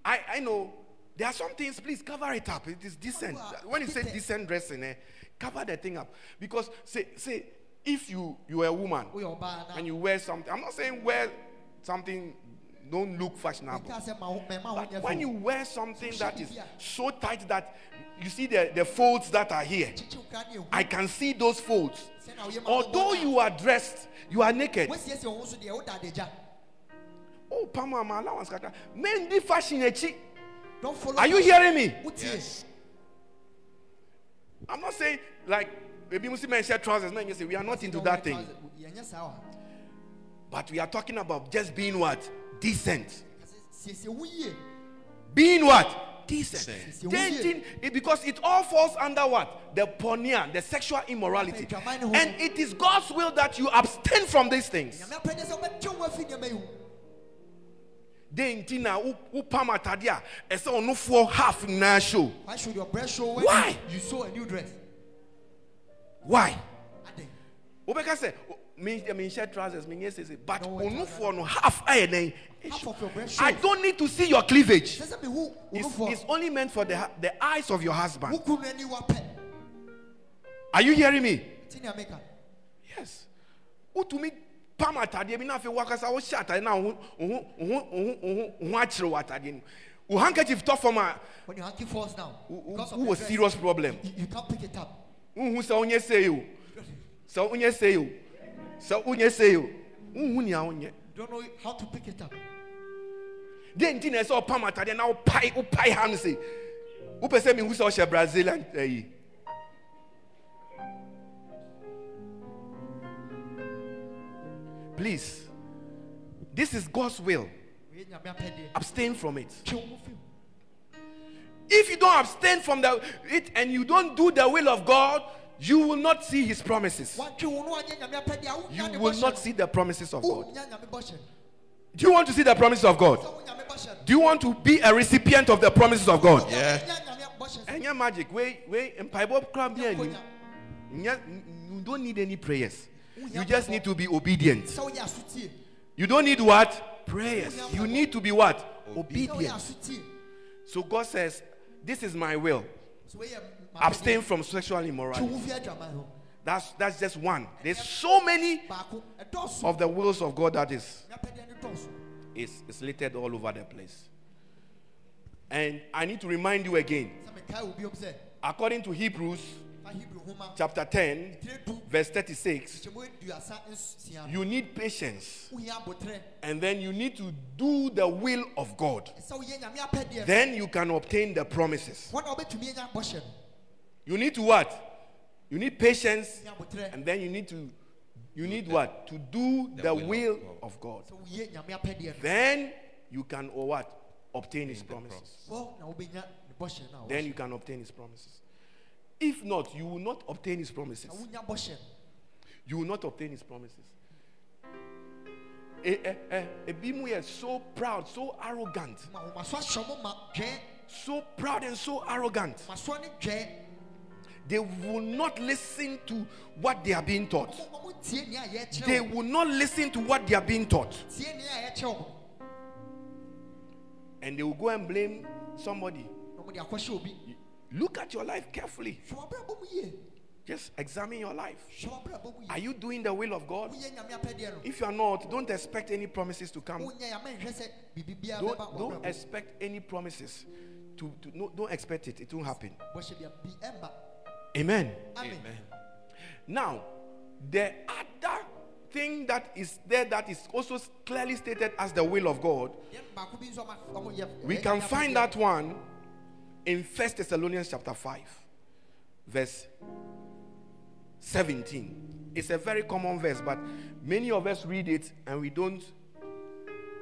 I, I know there are some things, please cover it up. It is decent. When you say decent dressing, eh, cover the thing up. Because say, say if you you are a woman na. and you wear something, I'm not saying wear something, don't look fashionable. Meka sɛ ma wo- mɛma wo But when you wear something that is so tight that you see the, the folds that are here, Kyekye wo kra ne ehu. I can see those folds. Sɛ na woyɛ ma Although you are dressed, you are naked. Woasiesie wo ho so deɛ woda adagya. Oh, Pama, my allowance. Men di fashion. Don't follow Are you hearing me? Wotie. I'm not saying like maybe Muslim men share trousers. No, you say we are not into that thing. Yɛnyɛ saa wɔ ha. But we are talking about just being what? Decent. Kasɛ siesie wo yie. Being what? Decent. Decent. Dating, because it all falls under what? The porneia, the sexual immorality. And it is God's will that you abstain from these things. Nyame apɛdeɛ sɛ wobɛtwe wo afi nneɛma yi ho. Then tina u pam atade a ɛsɛ ɔnofoɔ half nyinaa show. Why should your breast show when Why? You, you sew a new dress? Why? Ade. wobɛka sɛ o- me menhyɛ trousers menyɛ sese but Don't wear no half ayɛ dɛn Half of your breast I don't need to see your cleavage. Sɛ sɛ mehu wo It's, it's only meant for the, the eyes of your husband. kunu ani wapɛ. Are you hearing me? Ti nea meka. Yes. Pam atadeɛ bi na afei wakasa wohyɛ atadeɛ na ho- akyerɛ wɔ atadeɛ no wo handkerchief tɔ fam a When your hanky falls down, wo- wo- wowɔ serious problem. you, you can't pick it up. wohu sɛ wonyɛ sei o sɛ wonyɛ sei o sɛ wonyɛ sei o wohu nea wonyɛ don't know how to pick it up. deɛ nti na ɛsɛ ɔpam atadeɛ na wopae wopae ha no se wopɛ sɛ mehu sɛ ɔhyɛ brazilian eh, ayi please this is god's will Wei nyame apɛdeɛ. abstain from it Twe wo ho fi ho. if you don't abstain from the it and you don't do the will of god you will not see his promises Woatwe wo no anyɛ nyame apɛdeɛ a wonya ne you will not see the promises of god Wonya nyame bɔhyɛ no. do you want to see the promises of god Sɛ wo nyame bɔhyɛ no. do you want to be a recipient of the promises of god Yeah. Wonya nyame bɔhyɛ so. ɛnyɛ magic wei wei mpaebɔ kora bi anim you don't need any prayers you just need to be obedient you don't need what prayers you need to be what obedient so god says this is my will So woyɛ m'apɛdeɛ. Abstain from sexual immorality wo fi adwaman ho. that's that's just one there's so many of the wills of god that is Nyame apɛdeɛ no dɔɔso. is, is littered all over the place and i need to remind you again Sɛ mekae wo biom sɛ, according to hebrews fa Hebrew nhoma, chapter 10 verse 36 nkyɛmu aduasa nsia no. you need patience and then you need to do the will of God. Sɛ woyɛ nyame apɛdeɛ. Then you can obtain the promises. You need to what? You need patience and then you need to you need what? To do the, will, of God. Sɛ woyɛ nyame apɛdeɛ no. Then you can or what? Obtain his promises. Hɔ na wobɛnya ne bɔhyɛ no a Then you can obtain his promises. If not, you will not obtain his promises. Na wonya bɔhyɛ no. You will not obtain his promises. Eh, eh, eh, ebi mu so proud, so arrogant, Ma wɔmaso ahyɛ mo ma dwɛn. so proud and so arrogant. They will not listen to what they are being taught. They will not listen to what they are being taught. And they will go and blame somebody. Look at your life carefully. Just examine your life. Are you doing the will of God? If you are not, don't expect any promises to come. Don't, don't expect any promises. To, to no, don't expect it. It won't happen. Amen. amen Amen. Now, the other thing that is there that is also clearly stated as the will of God, deɛ baako bi nso ɔma ɔmo yɛ we eh, can eh, eh, find that one in First Thessalonians chapter 5, verse 17. It's a very common verse, but many of us read it and we don't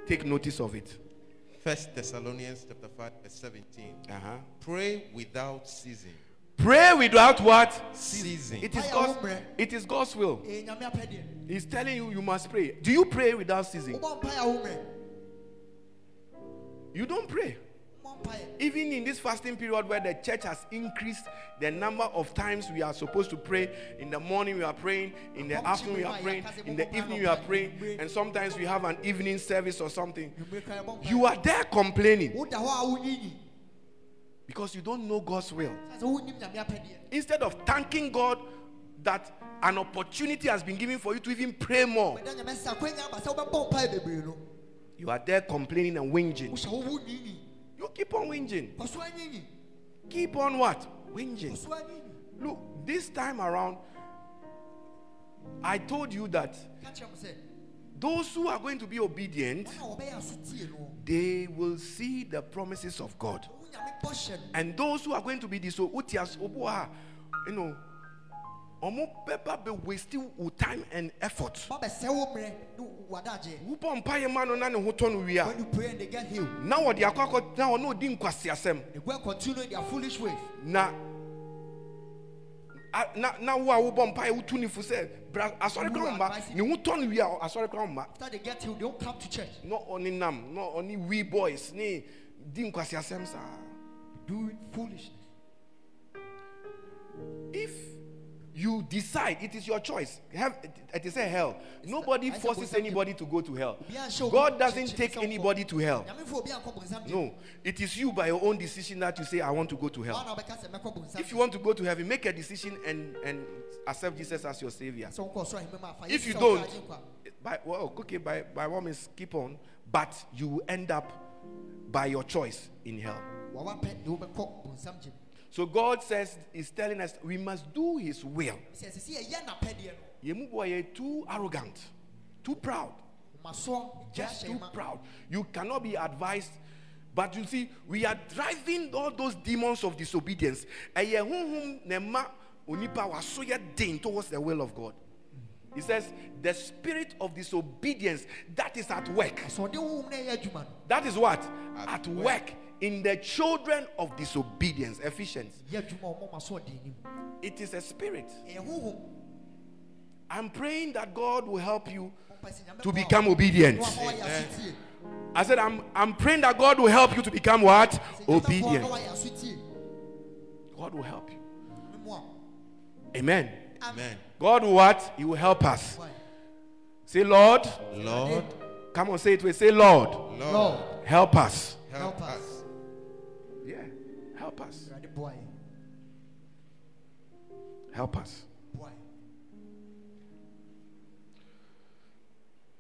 take notice of it. First Thessalonians chapter 5, verse 17. Uh-huh. Pray without ceasing. Pray without what? Ceasing. It is God's, it is God's will. ɛyɛ nyame apɛdeɛ He's telling you you must pray. Do you pray without ceasing? wobɔ mpaeɛ a wo mmerɛ You don't pray. Even in this fasting period where the church has increased the number of times we are supposed to pray, in the morning we are praying, in the afternoon we are praying, in the evening we are praying, and sometimes we have an evening service or something. nwumire kra yɛbɔ mpaeɛ You are there complaining woda hɔ a wonyinyi because you don't know God's will. sɛ sɛ wonnim nyame apɛdeɛ Instead of thanking God that an opportunity has been given for you to even pray more, mɛda nyame sɛ akwanya aba sɛ wobɛbɔ mpaeɛ bebree no you are there complaining and whinging. wohyɛ wo wo nyinyi You keep on whinging. Keep on what? Whinging. kɔ so anyinyi Look, this time around, I told you that ka kyerɛ mo sɛ those who are going to be obedient, wɔn a wɔbɛyɛ aso tie no they will see the promises of God. Wo nyame bɔhyɛ no And those who are going to be disobedient, you know, ɔmo bɛba bɛ wasting wo time and effort. wɔbɛsɛ wo mmerɛ ne wadagyeɛ Wobɔ mpaeɛ ma no na ne ho no wie when you pray and they get healed. Na wɔde akɔ akɔ na ɔne ɔdi nkwaseasɛm they go continue in their foolish ways. Na na na wo a wobɔ mpaeɛ wotu ne fo sɛ bra asɔre kora mma. Ne ho tɔ no wie a asɔre kora mma. After they get healed they don't come to church. Na ɔne nam na ɔne wee boys ne di nkwaseasɛm saa doing foolishness. If you decide it is your choice. Have it is a hell. Nobody forces anybody to go to hell. Obi anhyɛ obi god doesn't take anybody to hell. Nyame fo obi ankɔ bonsam gye no it is you by your own decision that you say i want to go to hell. Na wɔbɛka sɛ mɛkɔ bonsam if you. want to go to heaven make a decision and and accept jesus as your savior. Sɛ wokɔ soro ahemma mu afa if you don't by well okay by by all means keep on but you will end up by your choice in hell wɔwapɛ de wobɛkɔ bonsam gye so god says He's telling us we must do his will sɛ ɛsɛ sɛ yɛyɛ n'apɛdeɛ no Yɛmu you're too arrogant too proud just too proud. You cannot be advised. But you see, we are driving all those demons of disobedience. Ɛyɛ honhom na ɛma onipa waso yɛ den towards the will of God. He says, the spirit of disobedience that is at work. sɛ ɔde wohom na ɛyɛ adwuma no That is what? At At, work. work. In the children of disobedience. Ephesians. yɛ adwuma a ɔma ɔmasoɔ de anim It is a spirit. I'm praying that God will help you Ɔmpa sɛ Nyame to become obedient. Na wama wo ayɛ aso tie. I said, I'm, I'm praying that God will help you to become what? Sɛ Nyame boa wo na Obedient. wayɛ aso tie. God will help you. Amen. Amen. God will what? He will help us. Say, Lord, Lord, come on, say it with. Say, Lord, Lord, Lord, help us. help, help us. Help us. Help us.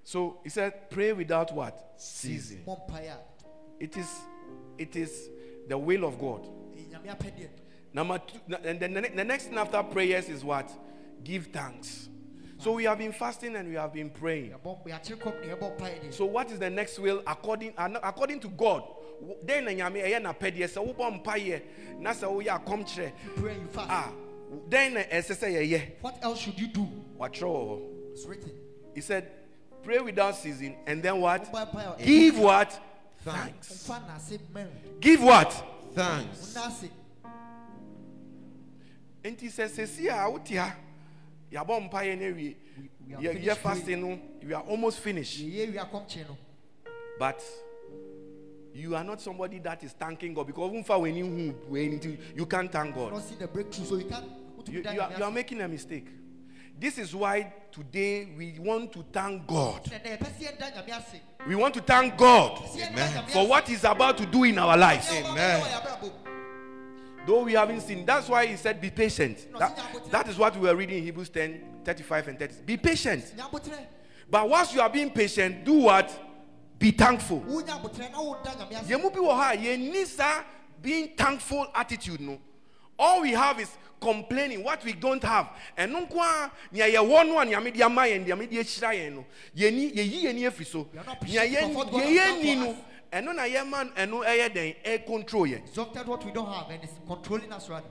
So he said, pray without what? Ceasing. Mmɔ mpaeɛ a, It is, it is the will of God. ɛyɛ Nyame apɛdeɛ. Number two, and then the, the next thing after prayers is what? Give thanks. So we have been fasting and we have been praying. Yɛbɔ- yɛakyere kɔm na yɛbɔ mpaeɛ deɛ. So what is the next will according uh, according to God? W- Then na nyame ɛyɛ n'apɛdeɛ sɛ wobɔ mpaeɛ na sɛ woyɛ akɔmkyerɛ You pray and you fast. a then na ɛsɛ sɛ yɛyɛ What else should you do? watwerɛ wɔ hɔ. It's written. He said, pray without ceasing and then what? Wobɔ mpaeɛ a, Give what? Thanks. Thanks. Womfa n'ase mmɛn. Give what? Thanks. Wo n'ase. Nti sɛ sɛsi a wote ha yɛabɔ mpaeɛ no awie we are yɛ- finished yɛ fasting no we are almost finished Yɛyɛ wie akɔmkyere no. but you are not somebody that is thanking God because womfa w'ani hu w'ani nti you can't thank You God don't see the breakthrough, so you can't. you, you, are, you are making a mistake this is why today we want to thank God Na- na yɛpɛ sɛ yɛda Nyame ase. we want to thank God Amen. For ase. what he's about to do in our lives Amen. bɛyɛ wɔ yɛabrabɔ mu. Though we haven't seen, that's why he said, Be patient. That, that is what we were reading in Hebrews 10 35 and 30. Be patient. But once you are being patient, do what? Be thankful. wonya abotire na woda nyame ase bi wɔ ha a yɛnni saa being thankful attitude no. All we have is complaining what we don't have. Ɛno nko a nea yɛwɔ no a nyame de ama yɛn nea nyame de ahyira yɛn no. Yɛni yɛyi yɛni afiri so. We are not Nea appreciative yɛn of what God yɛyɛ ni no. Ɛno na yɛma ɛno ɛyɛ dɛn ɛ control yɛn. exalted what we don't have and it's controlling us rather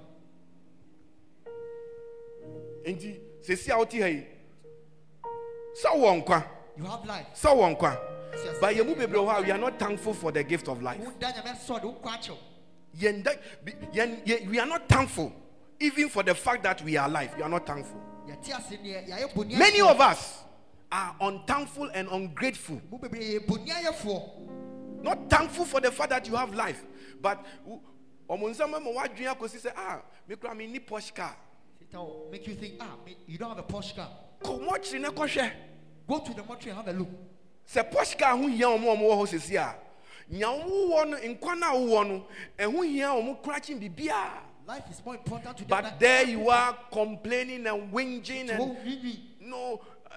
Nti sesi a ha yi. Sɛ wɔ nkwa. you have life wɔ nkwa. But yɛmu bebree wɔ ha we are not thankful for the gift of life. woda nyame ase sɛ ɔde wo kɔ akyɛw Yɛn da- bi- yɛn- yɛ- we are not thankful even for the fact that we are alive. We are not thankful. yɛte ase neɛ yɛayɛ bɔne Many of us are unthankful and ungrateful. mo bebree yɛ bɔne ayɛfoɔ Not thankful for the fact that you have life, but ɔmo nsɛm ma wadwene akɔsi sɛ ah me kura ni posh car. Satan will make you think ah you don't have a Porsche car Kɔ mɔkyere ne kɔhwɛ. go to the mortuary and have a look Sɛ posh car ho hia ɔmo a ɔmo wɔ hɔ sesi a nya ɔmo wɔ no nkwa na wowɔ no ɛho hia ɔmo krakye biribiara. life is more important to them But there you everything. are complaining and whinging and wo no. uh,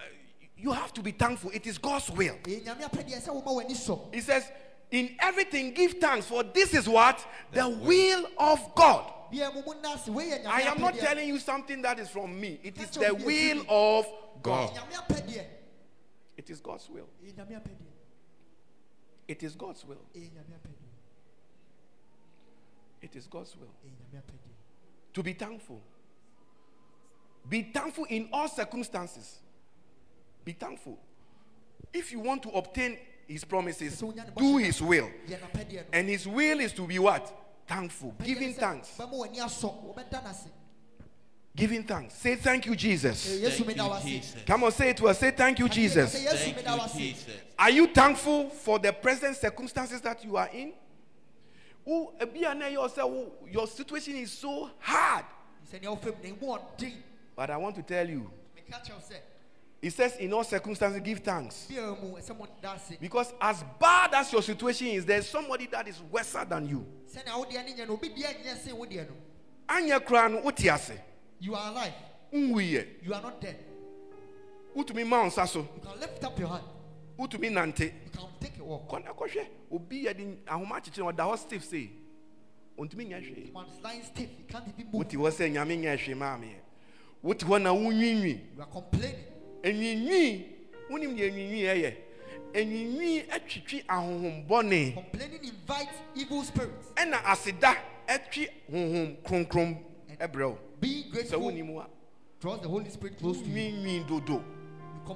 you have to be thankful. It is God's will. Ɛyɛ nyame apɛdeɛ sɛ woma w'ani sɔ He says, In everything give thanks, for this is what? The will of God. bia mu mu nna ase wei yɛ nyame I am not telling you something that is from me. It is the what we are will doing. of God. God. nyame apɛdeɛ It is God's will. apɛdeɛ It is God's will. apɛdeɛ It is God's will. apɛdeɛ To be thankful. Be thankful in all circumstances. Be thankful. If you want to obtain His promises, do His will. yɛ n'apɛdeɛ no And His will is to be what? Thankful. Giving thanks. Giving thanks. Say thank you, Jesus. Thank you, Jesus. Come on, say it to us. Say thank you, Jesus. Thank you, Jesus. Are you thankful for the present circumstances that you are in? Wo- ebi a na ɛyɛ wo sɛ wo- Your situation is so hard. sɛ nea wofam na emu ɔden But I want to tell you, meka kyerɛw sɛ it says, in all circumstances, give thanks. bia mu ɛsɛ mo da ase Because as bad as your situation is, there's somebody that is worse than you. Sɛnea wodeɛ ne nyɛ no obi deɛ nyɛ sen wodeɛ no Anya kura no wote ase. you are alive Nwuiɛ. you are not dead Wotumi ma nsa so. you can lift up your hand Wotumi nante. you can take a walk Kɔ na kɔhwɛ. Obi yɛde ahoma akyekyere ɔda hɔ stiff sei. Ɔntumi nyɛ hwee. one is lying stiff you can't even move Wote hɔ sɛ nyame nyɛ hwee maa me. Wote hɔ na wonwiinwii. you are complaining enwinwi wonim deɛ enwinwi ɛyɛ enwinwi atwitwi ahohombɔne complaining invites evil spirits ɛna aseda ɛtwi honhom kronkron Eh, being sɛ grateful draws the holy spirit close to you.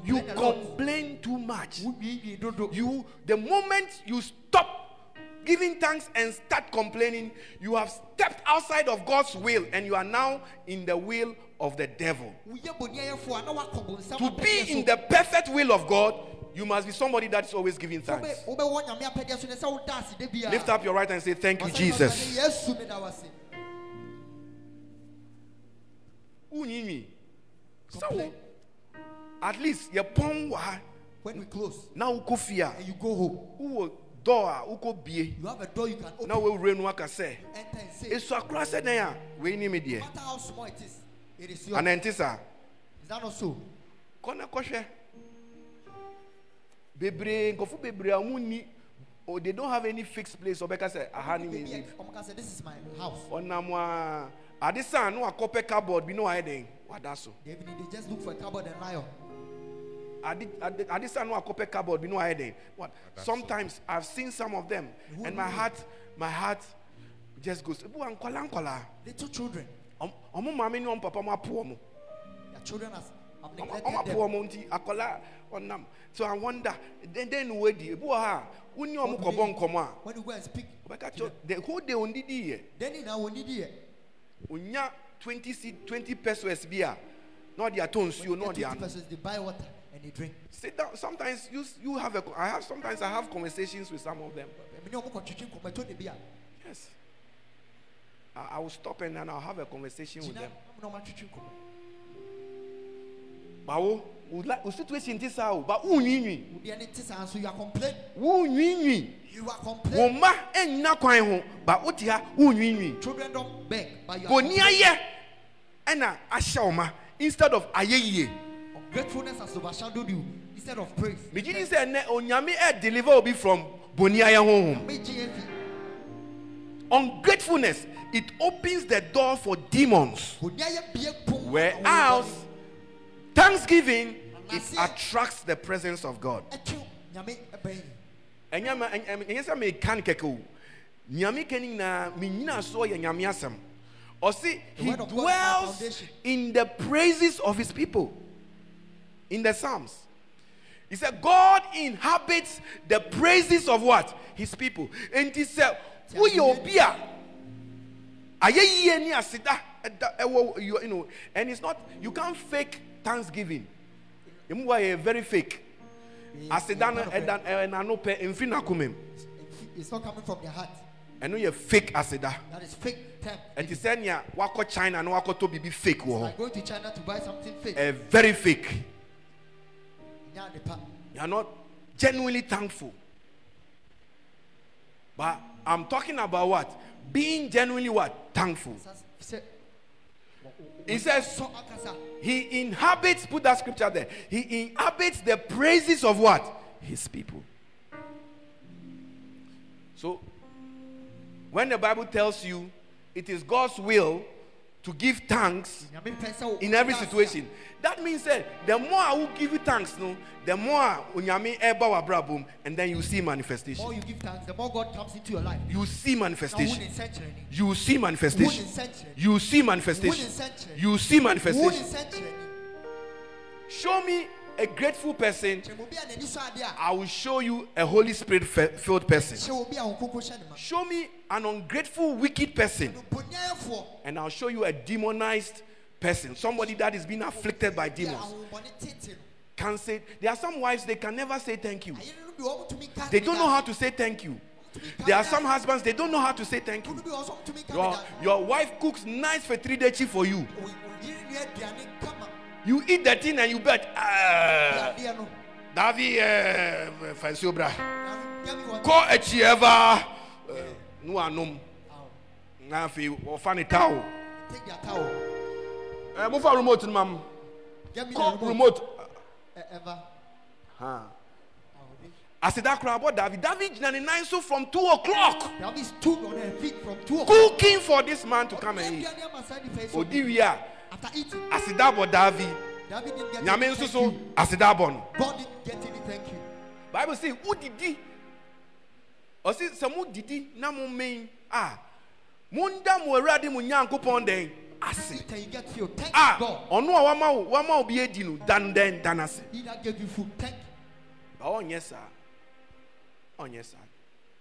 You complain a lot. complain too much. You the moment you stop giving thanks and start complaining you have stepped outside of god's will and you are now in the will of the devil. Woyɛ bɔne ayɛfoɔ a na woakɔ bonsam to be in the perfect will of god you must be somebody that is always giving thanks. Wobɛ- wobɛwɔ nyame apɛdeɛ so ne sɛ woda ase da biara. Lift up your right hand and say, Thank you, Jesus. "Ɔsɛ, yesu meda wo ase Unyinyi. So, Complain. at least your pon wa when we close now uko fear. and you go home Uwo door uko bie. you have a door you can open Now we renu aka say. enter and say Esu akura se den ya we ni me no die. matter how small it is it is yours And entisa. is that not so Kona kɔhwɛ. Bebree nkɔfo bebree a ɔmo ni oh, they don't have any fixed place ɔbɛka sɛ aha ni me Baby, live. ɔmo ka sɛ this is my house Ɔnam a ade san no akɔpɛ cupboard bi no ayɛ den wada so. they even they just look for a cupboard and lie on. Ade ade ade sa no akɔpɛ cupboard bi no ayɛ den. What? Sometimes i've seen some of them and my heart my heart just goes ebu wa nkɔla nkɔla little children. Ɔm- ɔmo maame ne ɔmo papa mo apo ɔmo their children has have ɔmo neglected ɔmo apo them. ɔmo nti akɔla ɔnam so i wonder den den wo di ebu wɔ ha wo ni ɔmo What do kɔbɔ they- nkɔmɔ a? when you go and speak ɔbɛka kyerɛ the whole day ondidi yɛ then you now need it onya twenty c twenty pesos bi a na ɔde atɔ nsuo na ɔde 20 ano. they buy water and they drink. Sit down sometimes you you have a i have sometimes i have conversations with some of them. Ɛmi ni ɔmo kɔtwitwi nkɔmɔ ɛtɔ ne bi a. Yes. I, I will stop and then I'll have a conversation with them. ɔmo na ɔmo Bawo, wo li- wo situation ti saa o but wonwiinwii Wodeɛ ne te saa nso you are complain. wonwiinwii You are wo complain. mma nnyina kwan ho but wote ha wonwiinwii Children don't beg, but you are boni complaining. ayɛ ɛna ahyɛ wo ma instead of ayɛ yie Ungratefulness has overshadowed you instead of praise. megye di sɛ ɛnɛ onyame ɛ deliver obi from boni ayɛ honhom Megye efi. ungratefulness it opens the door for demons Boni ayɛ bie pon. whereas thanksgiving it attracts the presence of god. Meka o. Nyame ka nyinaa menyina soɔ yɛ nyame asɛm. Ɔse he word of God is my dwells in the praises of his people. In the psalms. He said god inhabits the praises of what? His people. Enti sɛ woyɛ obi a? Ayɛ yie ni aseda ɛda ɛwɔ you you know and it's not you can't fake thanksgiving. Emu wa yɛ very fake. Aseda eh, no ɛda ɛnano pɛ mfi n'akoma mu It's not coming from their heart. ɛno yɛ fake aseda That is fake time. ɛti sɛ nea wakɔ china na wakɔtɔ biribi fake wɔ hɔ Like going to China to buy something fake. ɛ very fake. You are not genuinely thankful. But i'm talking about what? Being genuinely what? Thankful he says he inhabits put that scripture there he inhabits the praises of what? His people. So when the bible tells you it is god's will to give thanks Nyame pɛ sɛ wo- in every situation. That means that the more i will give you thanks no the more a onyame ɛba and then you see manifestation. The more you give thanks, the more God comes into your life. you see manifestation. you see manifestation. you see manifestation. You see manifestation. show me a grateful person Kyerɛ obi a n'ani sɔ ade a, I will show you a Holy Spirit filled person. kyerɛ obi a Honhom Kronkron hyɛ ne ma. Show me an ungrateful, wicked person, and I'll show you a demonized person. Somebody that is being afflicted by demons. Can say there are some wives they can never say thank you. Ayerenom bi wɔn tumi ka They don't know how to say thank you. There are some husbands they don't know how to say thank you. bi wɔ hɔ nso wɔn tumi ka ne Your, your wife cooks nice for you. Yere nua aduane kama. You eat the thing and you bet. Ah, Adeɛ no, Davi eh, fancy obra. na gɛmi wɔ- Kɔ akyi ɛva. No anom. Aw, Na afei wɔfa ne towel. take their towel. Eh, mofa remote no ma m. Get me Kɔ the remote. remote. Eh, ever. Ha. Aw, bi- aseda koraa bɔ david david gyina ne nan so from two o'clock David stood on her feet from two o'clock. cooking for this man to come and eat Aduane ama saa nipa yi so. odi wie a After eating, aseda bɔ david David didn't get nyame any nso thank so you. aseda bɔ no God didn't get any thank you. bible say wodidi ɔsi sɛ modidi na mo men a monda mo awurade mo nyankopɔn dɛn ase Eat and you get filled. Thank a God. ɔno a wama wo wama wo bi adi no dan dɛn dan ase He that gave you food. Thank you. ba ɔnyɛ saa ɔnyɛ saa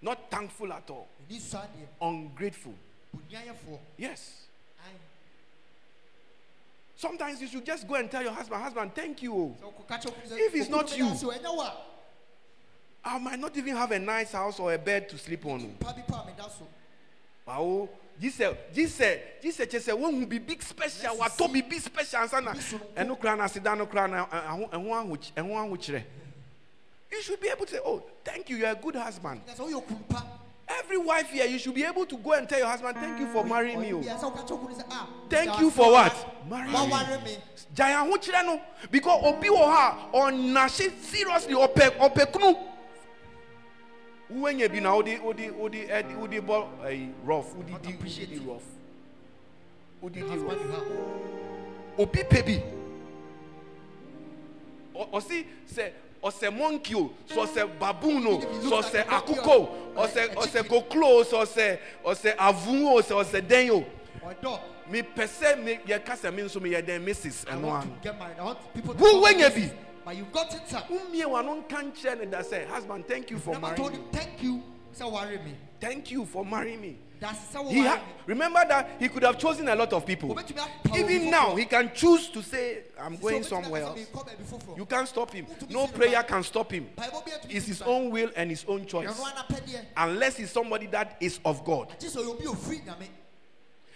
not thankful at all Ni saa deɛ, ungrateful boniayɛfoɔ. yes Aye. Sometimes you should just go and tell your husband husband thank you oh. Sɛ ɔkɔka kyerɛ wo sɛ, If it's not you." ase o, ɛnyɛ wo a, I might not even have a nice house or a bed to sleep on. Oh. pa bi pa a meda so. Wow. Jesus, Jesus, Jesus kyerɛ sɛ wɔn hu bibi special, watɔ bibi special ansa na ɛno kura na aseda no kura na ɛho ɛho aho ɛho ahokyerɛ. You should be able to say, oh, thank you, you're a good husband. Every wife here, you should be able to go and tell your husband, thank you for marrying me. Oh. bi a, sɛ ɔka kyerɛ wo kunu sɛ, "Ah, Thank you for what? Marrying me. waware me." Gyae ahokyerɛ no because obi wɔ hɔ a ɔnahye seriously ɔpɛ ɔpɛ kunu. Wúwẹ́nyẹ bi na wòde wòde wòde ɛdi wòde bɔ ɛyi rough wòde Not di wòde appreciate di rough wòde di Husband rough obi pɛ bi ɔsi sɛ ɔsɛ monkey o sɛ ɔsɛ baboon o sɛ ɔsɛ like a monkey akoko o a- ɔsɛ a ɔsɛ chicken. koklo o sɛ ɔsɛ ɔsɛ avun o sɛ ɔsɛ dɛn o mi pɛ sɛ mi yɛ kasa mi nso mi yɛ dɛn mrs I ɛno want ano. to get married. People Who when you be? But you've got it, sir. Wumie wano nka nkyerɛ ne da sɛ husband thank you for marrying me. thank you, sɛ worry me. Thank you for marrying me. He ha- remember that he could have chosen a lot of people. Even now, he can choose to say, I'm going somewhere else. "Merekɔ baabi foforɔ." You can't stop him. No prayer can stop him. Mpaebɔ bi atumi It's his own will and his own choice. Ɛno ara n'apɛdeɛ. Unless he's somebody that is of God. Agye sɛ ɔyɛ obi a ofiri Nyame.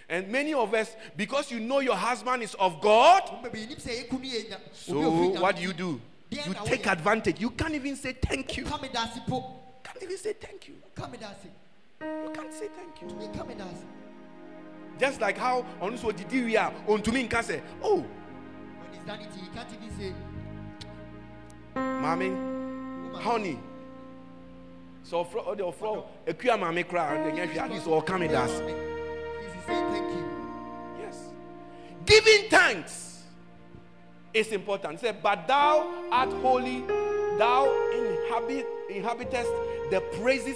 And many of us, because you know your husband is of God, Wo baabi yɛnim sɛ yɛku no yɛ nya- so obi a ofiri what do you do? You take advantage. You can't even say thank you. Ka me da ase po. Can't even say thank you. Ka me da ase. You can't say thank you. Ka me da ase. Just like how on so did we are on to me in case. oh, When he's done it, he can't even say, mommy, honey. So for oh, the for a queer mommy cry and then at least all coming pray us. for me. Please, thank you. Yes. Giving thanks is important. Say, but thou art holy, thou inhabit inhabitest the praises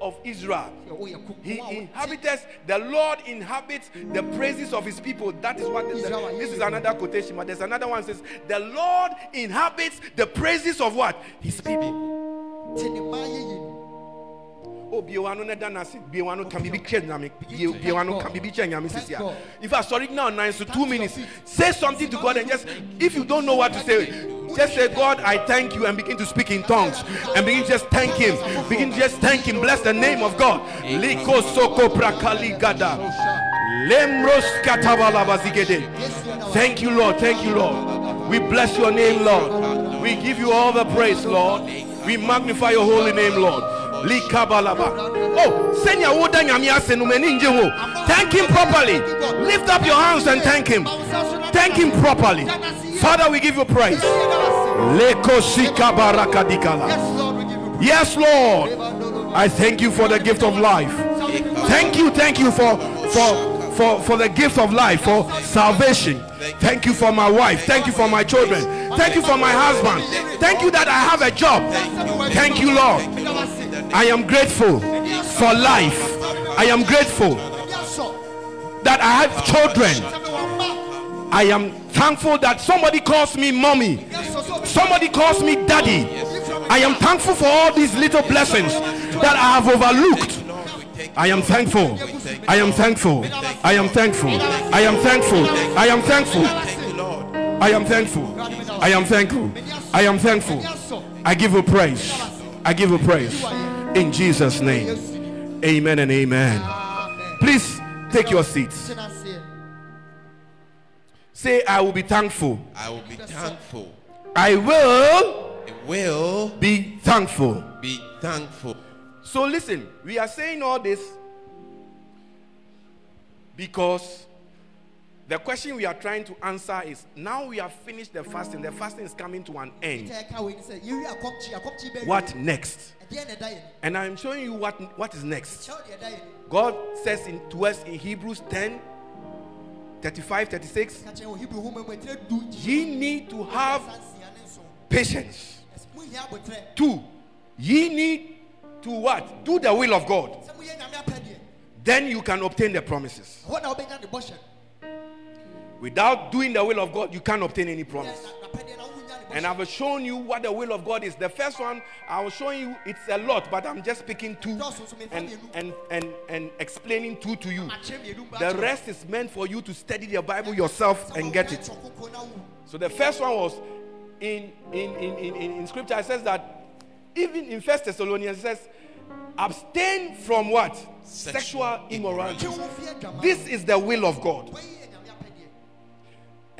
of Israel. Sɛ woyɛ ko- He ko a wote- inhabits, the Lord inhabits the praises of his people. That is what the- this is another quotation, but there's another one says, The Lord inhabits the praises of what? His people. Dana si biwano can be big nyame biwano can be big nyame Thank sisi. If I sorry now nine so two minutes, say something to God and just if you don't know what to say, just say God, I thank you and begin to speak in tongues and begin to just thank Him. Begin to just thank Him. Bless the name of God. Liko soko prakali gada. Lemros katabala bazigede. Thank you, Lord. Thank you, Lord. We bless your name, Lord. We give you all the praise, Lord. We magnify your holy name, Lord. Oh, ase no mani nje ho. Thank him properly. Lift up your hands and thank him. Thank him properly. Father, we give you praise. Leko shika baraka dikala. Yes, Lord, we give you praise. Yes, Lord. I thank you for the gift of life. Thank you, thank you for for for for the gift of life, for salvation. Thank you for my wife. Thank you for my children. Thank you for my husband. Thank you that I have a job. Thank you, Lord. I am grateful for life. I am grateful that I have children. I am thankful that somebody calls me mommy. Somebody calls me daddy. I am thankful for all these little blessings that I have overlooked. I am thankful. I am thankful. I am thankful. I am thankful. I am thankful. I am thankful. I am thankful. I am thankful. I give you praise. I give you praise. In Jesus' name. Amen and amen. Please take your seats. Say, I will be thankful. I will be thankful. I will I will be thankful. be thankful. So listen, we are saying all this because the question we are trying to answer is now we have finished the fasting. The fasting is coming to an end. Nti a ɛka wei ni sɛ, yɛwie akɔmkye, akɔmkye bɛwie. What next? Ɛdeɛn na ɛda yɛn ni? And I'm showing you what, what is next. Kyerɛw deɛ ɛda yɛn ni. God says in, to us in Hebrews 10 35 36 Ka kyerɛ wɔ Hebrew nwoma mu, ɛtire du nkyɛ. ye need to have Ɛsansia ne nson. patience. Ɛs- mohia abotire. Two, ye need to what? Do the will of God. Sɛ moyɛ Nyame apɛdeɛ, Then you can obtain the promises. Without doing the will of God, you can't obtain any promise. na- n'apɛdeɛ na wonya ne And. I've shown you what the will of God is. The first one, I was showing you it's a lot, but I'm just picking two and, and, and, and explaining two to you. Akyerɛ mmienu mba The rest is meant for you to study the Bible yourself and get it. kyɛ koko na wo. So the first one was in in in in, in, scripture it says that even in First Thessalonians it says abstain from what? Sexual immorality. Wo fie adwama. This is the will of God.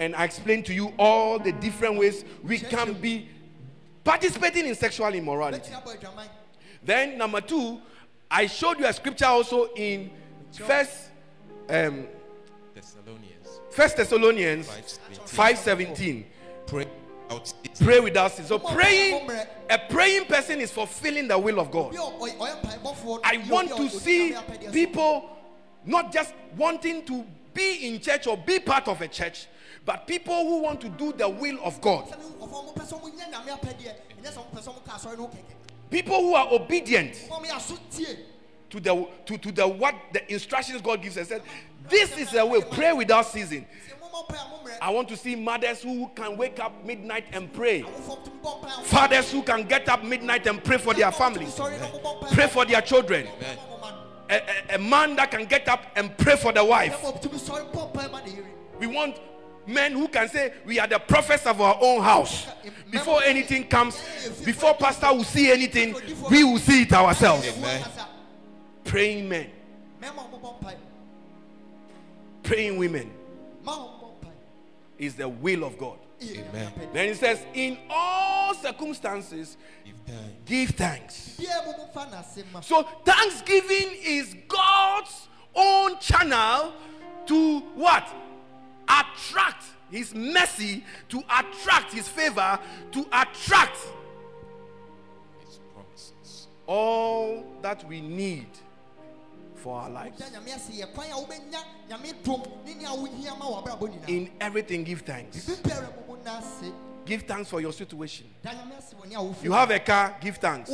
And I explained to you all the different ways we can be participating in sexual immorality. Bɛtumi abɔ adwaman. Then number two, I showed you a scripture also in First um, Thessalonians First Thessalonians 5:17. five seventeen. Pray out Pray without ceasing. So praying, a praying person is fulfilling the will of God. Bi a ɔyɛ- ɔyɛ mpaebɔfoɔ no, I want to see Nyame apɛdeɛ so. people not just wanting to be in church or be part of a church, but people who want to do the will of God. People who are obedient to the to, to the what the instructions God gives us. This is the way. Pray without ceasing. I want to see mothers who can wake up midnight and pray. Fathers who can get up midnight and pray for their families, pray for their children. A, a- a man that can get up and pray for the wife. We want men who can say we are the prophets of our own house. Before anything comes, before pastor will see anything, we will see it ourselves. Amen. Praying men. mmarima a ɔmo bɔ mpae. praying women ma wɔn bɔ mpae is the will of God. Amen. Then he says, in all circumstances, Give thanks. give thanks. Bia mu mu fa n'ase ma. So thanksgiving is God's own channel to what? Attract his mercy, to attract his favor, to attract His promises. all that we need for our lives. Da Nyame ase yɛ kwan a wobɛnya Nyame dom ne nea wohia ma wɔ abrabɔ nyinaa. In everything, give thanks. Bibi biara mu mu n'ase. Give thanks for your situation. Da Nyame ase wɔ nea wofi. You have a car, give thanks.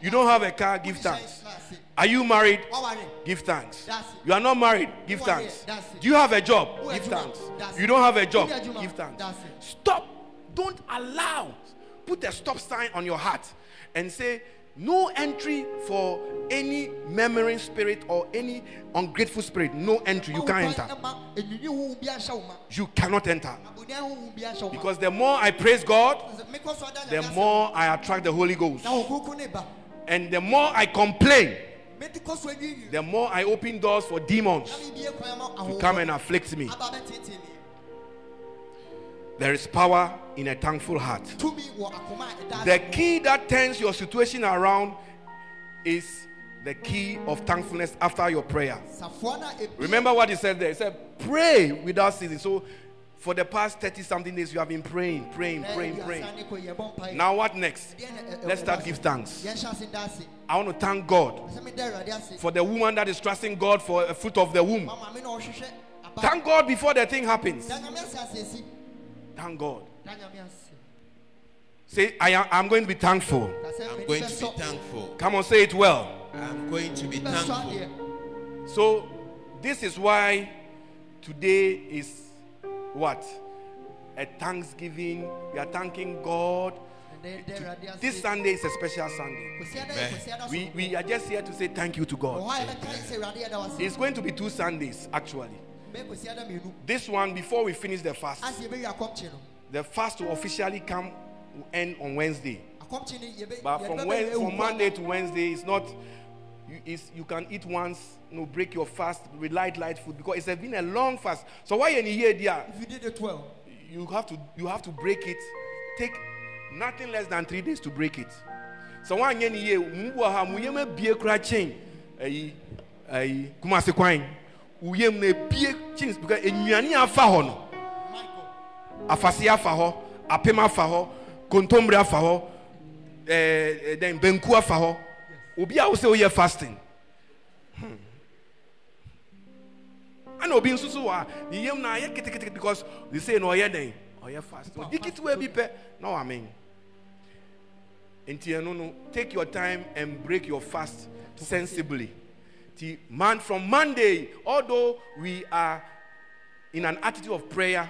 You don't have a car, give thanks. Are you married? Give thanks. You are not married, give thanks. you? That's it. Do you have a job? Give thanks. You don't have a job, Who are you? give thanks. Stop. Don't allow. Put a stop sign on your heart and say, no entry for any murmuring spirit or any ungrateful spirit. No entry. You can't enter. You cannot enter. Because the more I praise God, the more I attract the Holy Ghost. And the more I complain, the more I open doors for demons to come and afflict me. Aba bɛtete mi. There is power in a thankful heart. Tumi wɔ akoma a ɛda The key that turns your situation around is the key of thankfulness after your prayer. Safoa na ebi- Remember what he said there? He said, Pray without ceasing. So, for the past 30 something days, you have been praying, praying, eh, praying, eh, praying. yɛbɔ mpaeɛ. Now, what next? Deɛ na ɛ- ɛ- Let's start eh, give thanks. Yɛnhyɛ ase da ase. I want to thank God Sɛ meda Awurade ase. for the woman that is trusting God for a fruit of the womb. Ma maame na ɔhwehwɛ aba. Thank God before the thing happens. Thank God. Da Nyame ase. Say, I am I'm going to be thankful. I'm going to be thankful. Come on, say it well. I'm going to be thankful. So, this is why today is what? A thanksgiving. We are thanking God. Ɛnɛ yɛda Awurade ase. This Sunday is a special Sunday. Amen. We, we are just here to say thank you to God. hɔ a yɛbɛka sɛ Awurade yɛda wo ase. It's going to be two Sundays, actually. Bɛyɛ kwasiada mmienu. This one, before we finish the fast, Ase yɛbɛwie akɔmkye no. the fast will officially come, will end on Wednesday. Akɔmkye no yɛbɛ- But from, ewu from Monday to Wednesday, it's not. You, it's, you can eat once, no break your fast with light, light food because it's been a long fast. So why in here, dear? If you did it 12. you have to you have to break it take nothing less than three days to break it so one yen ye mu wɔ ha mu yam abie kura chain ayi ayi kumase kwan wo yam na ebie chains because enuane afa hɔ no. Afase afa hɔ apem afa hɔ kontomire afa hɔ ɛɛ ɛdɛn benku afa hɔ obi a wosɛ oyɛ fasting. Hmm. ɛna obi nso so wɔ a ne yam na ayɛ ketekete because they say na ɔyɛ dɛn ɔyɛ fasting odi ketewa bi pɛ na wamen nti ɛno no take your time and break your fast sensibly man from monday although we are in an attitude of prayer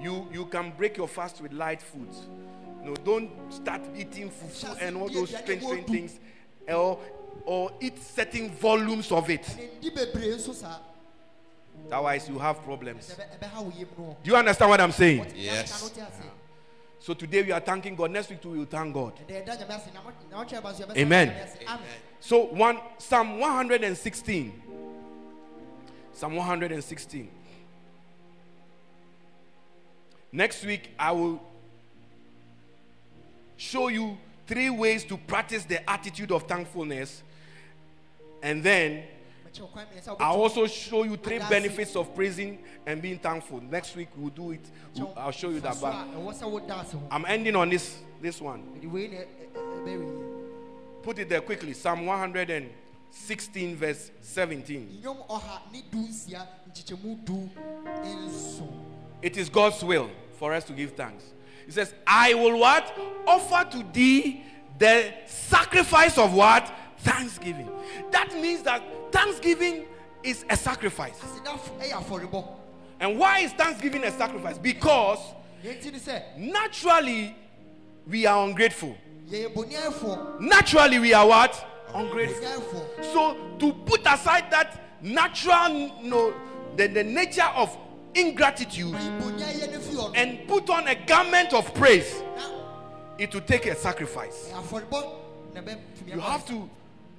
you you can break your fast with light foods no don't start eating fufu and all those strange strange things or or eat certain volumes of it otherwise you have problems do you understand what i'm saying Yes. Ase. So today we are thanking god. Next week too we will thank god. Ɛnɛ yɛda Nyame ase. Na mo- na wɔtwe aba so yɛbɛsa Amen. Amen. so one psalm 116 psalm 116 next week i will show you three ways to practice the attitude of thankfulness. And then Mekyerɛ kwan mmiɛnsa a I'll also show you three benefits of praising and being thankful. Next week we'll do it. We'll- I'll show you that. But a ɛwɔ sɛ woda ase ho. I'm ending on this this one. Mede wei na ɛ- ɛ- ɛbɛwie. Put it there quickly. Psalm 116 verse 17. Nnwom ɔha ne du nsia nkyekyɛmu du nson. It is God's will for us to give thanks. He says, "I will what offer to thee the sacrifice of what thanksgiving." That means that thanksgiving is a sacrifice. F- And why is thanksgiving a sacrifice? Because Deɛ nti ne sɛ naturally we are ungrateful. Naturally we are what? Ungrateful. So to put aside that natural no the, the nature of ingratitude Yi bonia yɛ ne fi ɔno. and put on a garment of praise, it will take a sacrifice. ɛyɛ afɔrebɔ na ɛbɛtumi You have to,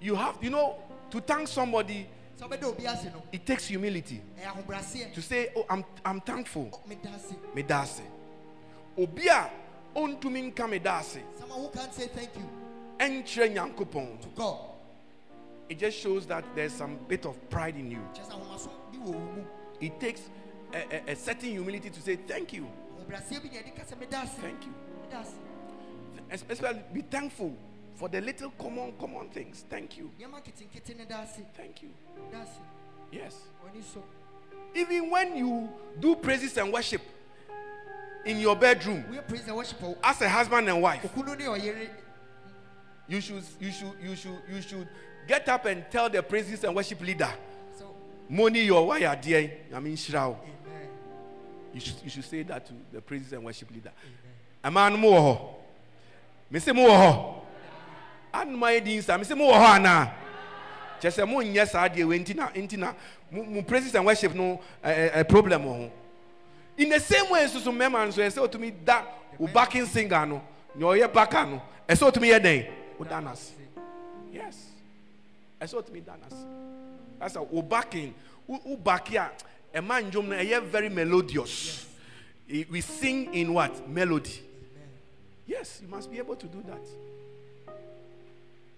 you have, you know, to thank somebody, sɛ wobɛda obi ase no It takes humility eh, eh. to say, Oh, I'm, I'm thankful. Oh, meda ase Meda ase. Obi a nka meda someone who can't say thank you ɛnkyerɛ Nyankopɔn. to god It just shows that there's some bit of pride in you. kyerɛ sɛ ahomaso bi wɔ wo mu It takes a, a, a certain humility to say thank you. ahobraseɛ bi ne yɛde ka sɛ meda ase Thank you. Especially be thankful for the little common, common things. Thank you. nneɛma nketenkete ne da ase Thank you. Yes. Even when you do praises and worship in your bedroom woyɛ praise and worship as a husband and wife, okunu ne ɔyere you should you should you should you should get up and tell the praises and worship leader, Money your why are dear. I mean Shrao. You should you should say that to the praises and worship leader. A man more. Mr. Moho. And my deans, I Mr. Mohana. Just a moon, yes, I dear, Intina, Intina, mu praises and worship no problem. oh. In the same way, so some members so say to me that u backing singer no, no ye backa no. I saw to me a day. Udanas. Yes. I saw to me danas. That's a u backing. U backia. A man jom na ɛyɛ very melodious. We sing in what? Melody. Yes, you must be able to do that.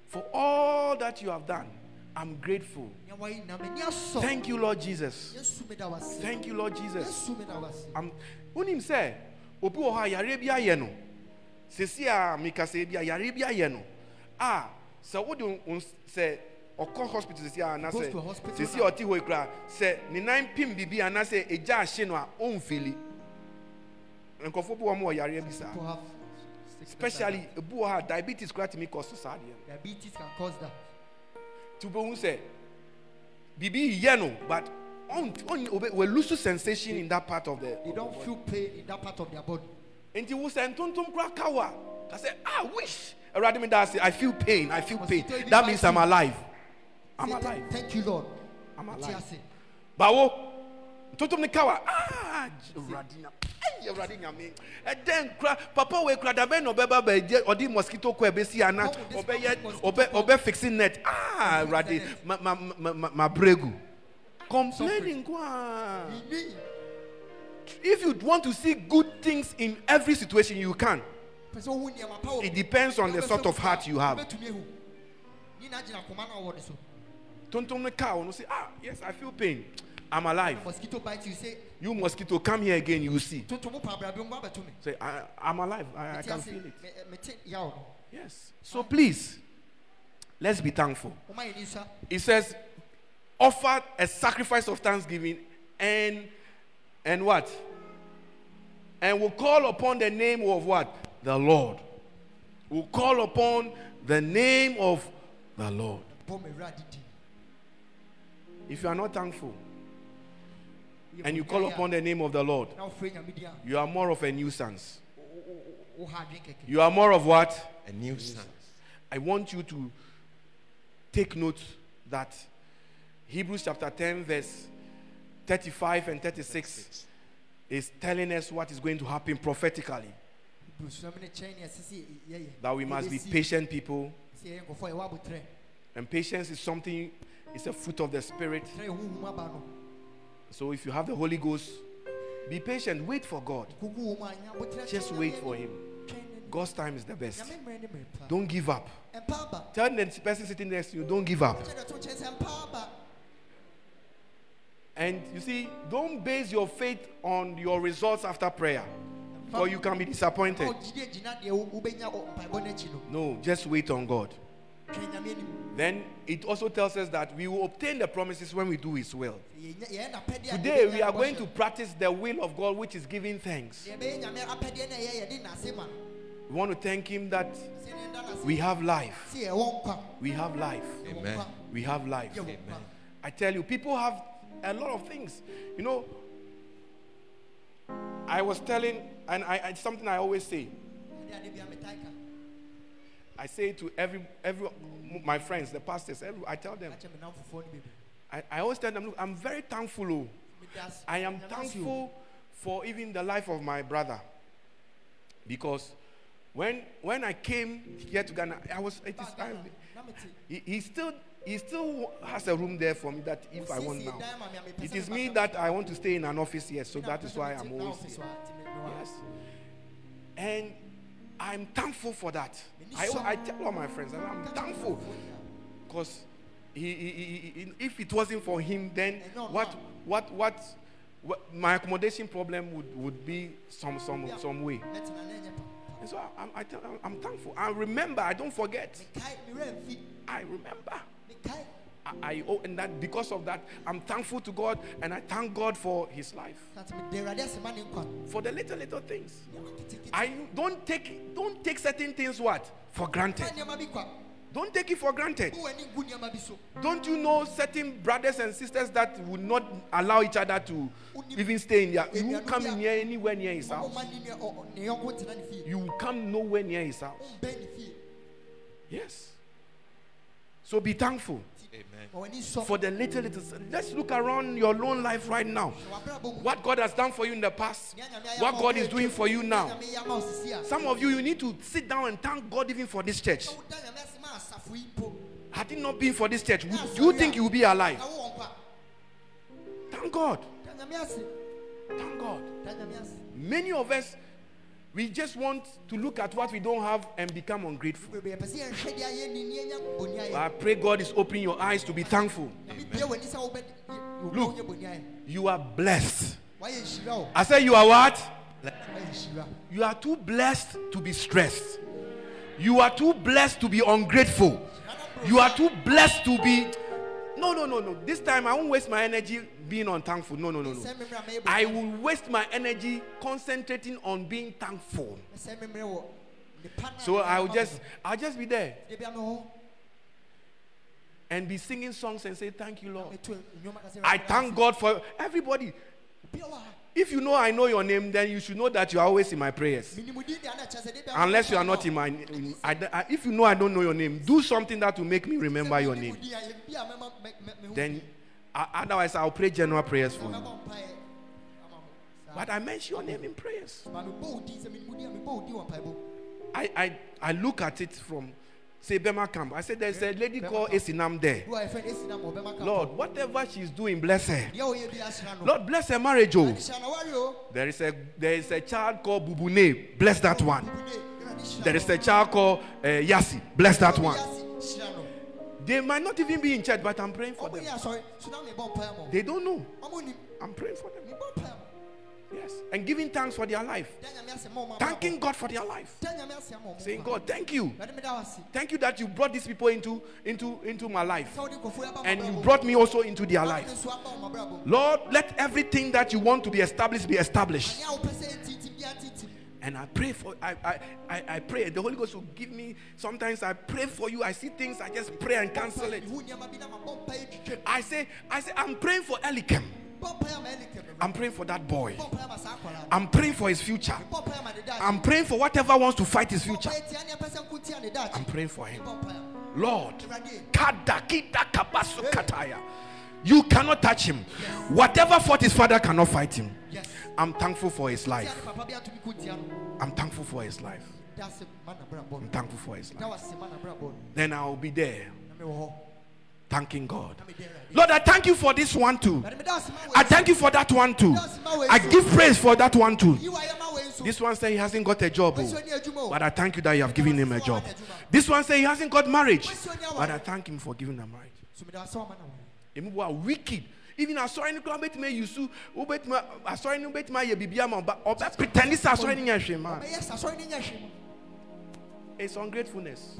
For all that you have done, I'm grateful. nea wayi na m'ani asɔ Thank you, Lord Jesus. yesu meda wase Thank you, Lord Jesus. yesu meda wase I'm wonim sɛ obi wɔ hɔ a yare bi ayɛ no. Sesi a mekasa bi a yare bi ayɛ no. A sɛ wode wo ns- sɛ ɔkɔ hospital sesi a Goes anasɛ sesi a ɔte hɔ koraa sɛ ne nan pim biribi anasɛ ɛgya ahye no a ɔmfili nkɔfoɔ bi wɔ m wɔ yareɛ bi saa especially ebu ha diabetes koraa tumi so saa deɛ diabetes can cause that. Wobɛhu sɛ biribi yɛ no but ɔn- ɔn- obe- wɔlusu sensation in that part of the they don't feel pain in that part of their body. Nti wo sɛ ntontom koraa ka wo a ka sɛ ah wish. Awurade me da ase i feel pain i feel pain. that means i'm alive. I'm alive thank you lord. I'm alive. bawo ntontom ne ka ah awurade ɛyi awurade nyame ɛdɛn kora papa wei kora dabɛn na ɔbɛba bɛgye ɔde mosquito kɔ ɛbɛsi ana. How would this ɔbɛyɛ ɔbɛ ɔbɛ fixing net. Ah awurade ma ma ma ma ma bregu. Complaining ko If you want to see good things in every situation, you can. Pɛ sɛ wohu nneɛma pa wɔ It depends on the sort of heart you have. wobɛtumi ahu. Ni na gyina koma no a ɔwɔ ne so. Tonton cow, no say, ah, yes, I feel pain. I'm alive. Mosquito bite you say You mosquito, come here again, you see. tonto mu pa abrabɛ mu abɛto me. Say, I, I'm alive. I, I can feel it. me- eh, mete yaw no. Yes. So ah. please, let's be thankful. Woma yɛ ni nsa. It says, offer a sacrifice of thanksgiving and and what? And we'll call upon the name of what? The Lord. We'll call upon the name of the Lord. Bɔ me wura didi. If you are not thankful and you call upon the name of the Lord, Na wofrɛ Nyame din a, you are more of a nuisance. You are more of what? A nuisance. I want you to take note that Hebrews chapter 10, verse 35 and 36 is telling us what is going to happen prophetically. Busuam ne kyɛn ne ɛsɛ sɛ yɛ- yɛyɛ. That we must be patient people. Sɛ yɛyɛ nkurɔfoɔ a yɛwɔ abotire. And patience is something, it's a fruit of the Spirit. So if you have the Holy Ghost, be patient. Wait for God. Just wait for. Him. God's time is the best. Don't give up. Tell the person sitting next to you, don't give up. And you see, don't base your faith on your results after prayer, or you can be disappointed. No, just wait on God. Twɛn Nyame anim. Then it also tells us that we will obtain the promises when we do His will. Yɛnya- yɛyɛ n'apɛdeɛ a Today, we are going to practice the will of God, which is giving thanks. Deɛ ɛbɛyɛ Nyame apɛdeɛ na ɛyɛ yɛde n'ase ma no. We want to thank Him that Sɛ ne nda n'ase. we have life. Sɛ yɛwɔ nkwa. We have life. Amen. We have life. Nkwa. I tell you, people have a lot of things. You know, I was telling, and I, it's something I always say. I say to every, every my friends, the pastors, every, I tell them, Akyɛ me nam fofoɔ no bebree. I, I always tell them, look, I'm very thankful. Oh. I am Nyame ase o. thankful for even the life of my brother. Because when when I came here to Ghana, I was it is I, mete. he, he still he still has a room there for me that if I want now. dan ma me a mepɛ It is me that. I want to stay in an office here, so that is why I'm always here. hɔ a, nti me- me wɔ ha. Yes. And I'm thankful for that. I. I tell all my friends, and I'm thankful because he, he, he, if it wasn't for him, then what, what, what, what, my accommodation problem would, would be some, some, some way. Mɛtena na ɛnyɛ pa- pa. And so I, I'm, I tell, I'm- thankful. I remember, I don't forget. Mekae, me werɛ mfi. I remember. I, owe, and that because of that, I'm thankful to God and I thank God for his life. Ka nti mede Awurade ase ma ne nkwa. For the little, little things. I don't take don't take certain things what for granted. Ma nneɛma bi kwa. Don't take it for granted. Wo w'ani ngu nneɛma bi so. Don't you know certain brothers and sisters that would not allow each other to even stay in their you come near anywhere near his house. woma ne nua- ɔ- ɔ- ne yɔnko tena ne fie. You come nowhere near his house. Wombɛn ne fie. Yes. So be thankful Amen. Ma w'ani nsɔ. for the little little. Let's look around your own life right now. Hwɛ w'abrabɔ mu. What God has done for you in the past. Nea Nyame ayɛ What God is doing for you now. Nyame yɛ ama wo sisi a. Some of you, you need to sit down and thank God even for this church. Na woda Nyame ase ma asafo yi mpo. Had it not been for this church, would, do you think you will be alive? na wo wɔ nkwa. Thank God. Da Nyame ase. Thank God. Da Nyame ase. Many of us, we just want to look at what we don't have and become ungrateful. Bebree yɛpɛ sɛ yɛnhwɛ deɛ ayɛ ni, ni yɛnya bɔne ayɛ. I pray God is opening your eyes to be thankful. Nyame bue w'ani sɛ wobɛ- yɛ- Look. wonyɛ bɔne ayɛ. You are blessed. I nhyira o. I say you are what? You are too blessed to be stressed. You are too blessed to be ungrateful. You are too blessed to be. No, no, no, no. This time I won't waste my energy being unthankful. No, no, no, no. Sɛ memmerɛ a mɛyɛ bɔne I will waste my energy concentrating on being thankful. Sɛ memmerɛ wɔ nipa no a So I will just. I'll just be there Da bia me hɔ. and be singing songs and say, "Thank you, Lord." Meto nnwom aka sɛ, I thank. God for everybody. Obi a wɔ ha. If you know I know your name, then you should know that you are always in my prayers. Minim wo din deɛ ana kyerɛ sɛ da bia Unless you are not in my, in- I, I- if you know I don't know your name, do something that will make me remember your name. wo din a, yɛ bi a mɛma- mɛ- mɛ- mehu Then, otherwise, I'll pray general prayers for you. mɛbɔ mpaeɛ ama mo. Saa. But I mention your name in prayers. Ma mebɔ wo din, sɛ minim wo din a, mebɔ wo din wɔ mpaebɔ mu. I, I, I look at it from, say, Bema Camp. I said, there's a lady called Esinam there. Wo a yɛfrɛ no Esi na ma ɔbɛma ka Lord, whatever she's doing, bless her. Deɛ ɔyɛ bi ahyira no. Lord, bless her marriage. Oh. Awurade hyira no, ware o. There is a there is a child called Bubune. Bless that one. Awurade hyira There is a child called uh, Yasi. Bless that one. Ase, hyira no. They might not even be in church, but I'm praying for them. yɛ asɔre, so na mebɔ mpaeɛ ma wo. They don't know. I'm praying for them. mebɔ mpaeɛ ma wo. Yes. And giving thanks for their life. Da Nyame ase ma wo ma Thanking. God for their life. Da Nyame ase ama wo ma Saying. God, thank you. Awurade, meda wo ase. Thank you that you brought these people into into into my life. Sɛ wode nkurɔfoɔ yi aba And you brought me also into their life. nso aba wo ma abrabɔ. Lord, let everything that you want to be established be established. And I pray for I, I I I pray. The Holy Ghost will give me sometimes I pray for you. I see things, I just pray and cancel it. I say, I say, I'm praying for Elikem. I'm praying for that boy. I'm praying for his future. I'm praying for whatever wants to fight his future. I'm praying for him. Lord, Awurade, kada kita kabasu kataya. You cannot touch him. Whatever fought his father cannot fight him. yes. I'm thankful for his life. ne papa bi atumi ko tia no. I'm thankful for his life. Da ase ma n'abrabɔ no. I'm thankful for his life. wo ase ma n'abrabɔ no. Then I'll be there Na mewɔ hɔ. thanking God. Na meda Awurade. Lord, I thank you for this one too. Awurade, meda ase ma wo I thank you for that one too. I give praise for that one too. Yi wa yɛ ma wo nso. This one say he hasn't got a job. Oh. oni adwuma o. But I thank you that you have given him a job. This one say he hasn't got marriage. But I thank him for giving him marriage. So meda ase ma na wo. Emu wa wicked. Even asɔre ni kura betuma yusu, obetuma asɔre ni betuma yɛ bibi ama ɔba ɔbɛ pretend sɛ asɔre ni yɛ hwɛ man. Ɔbɛyɛ sa sɔre ne nyɛ hwee. It's ungratefulness.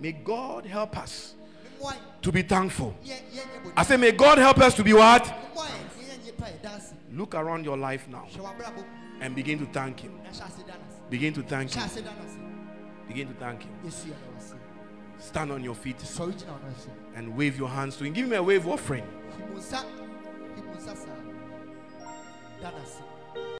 May God help us Me mmoa yɛ. to be thankful. Ne yɛ- yɛnyɛ bɔne. I say, may God help us to be what? Me mmoa yɛ. Ne yɛnyɛ pa yɛ. Da ase. Look around your life now Hwɛ w'abrabɔ mu. and begin to thank Him. Na hyɛ ase da n'ase. Begin to thank Him. ase da n'ase. Begin to thank Him. Stand on your feet Sɔre gyina ɔno ase. and wave your hands to Him. Give Him a wave offering.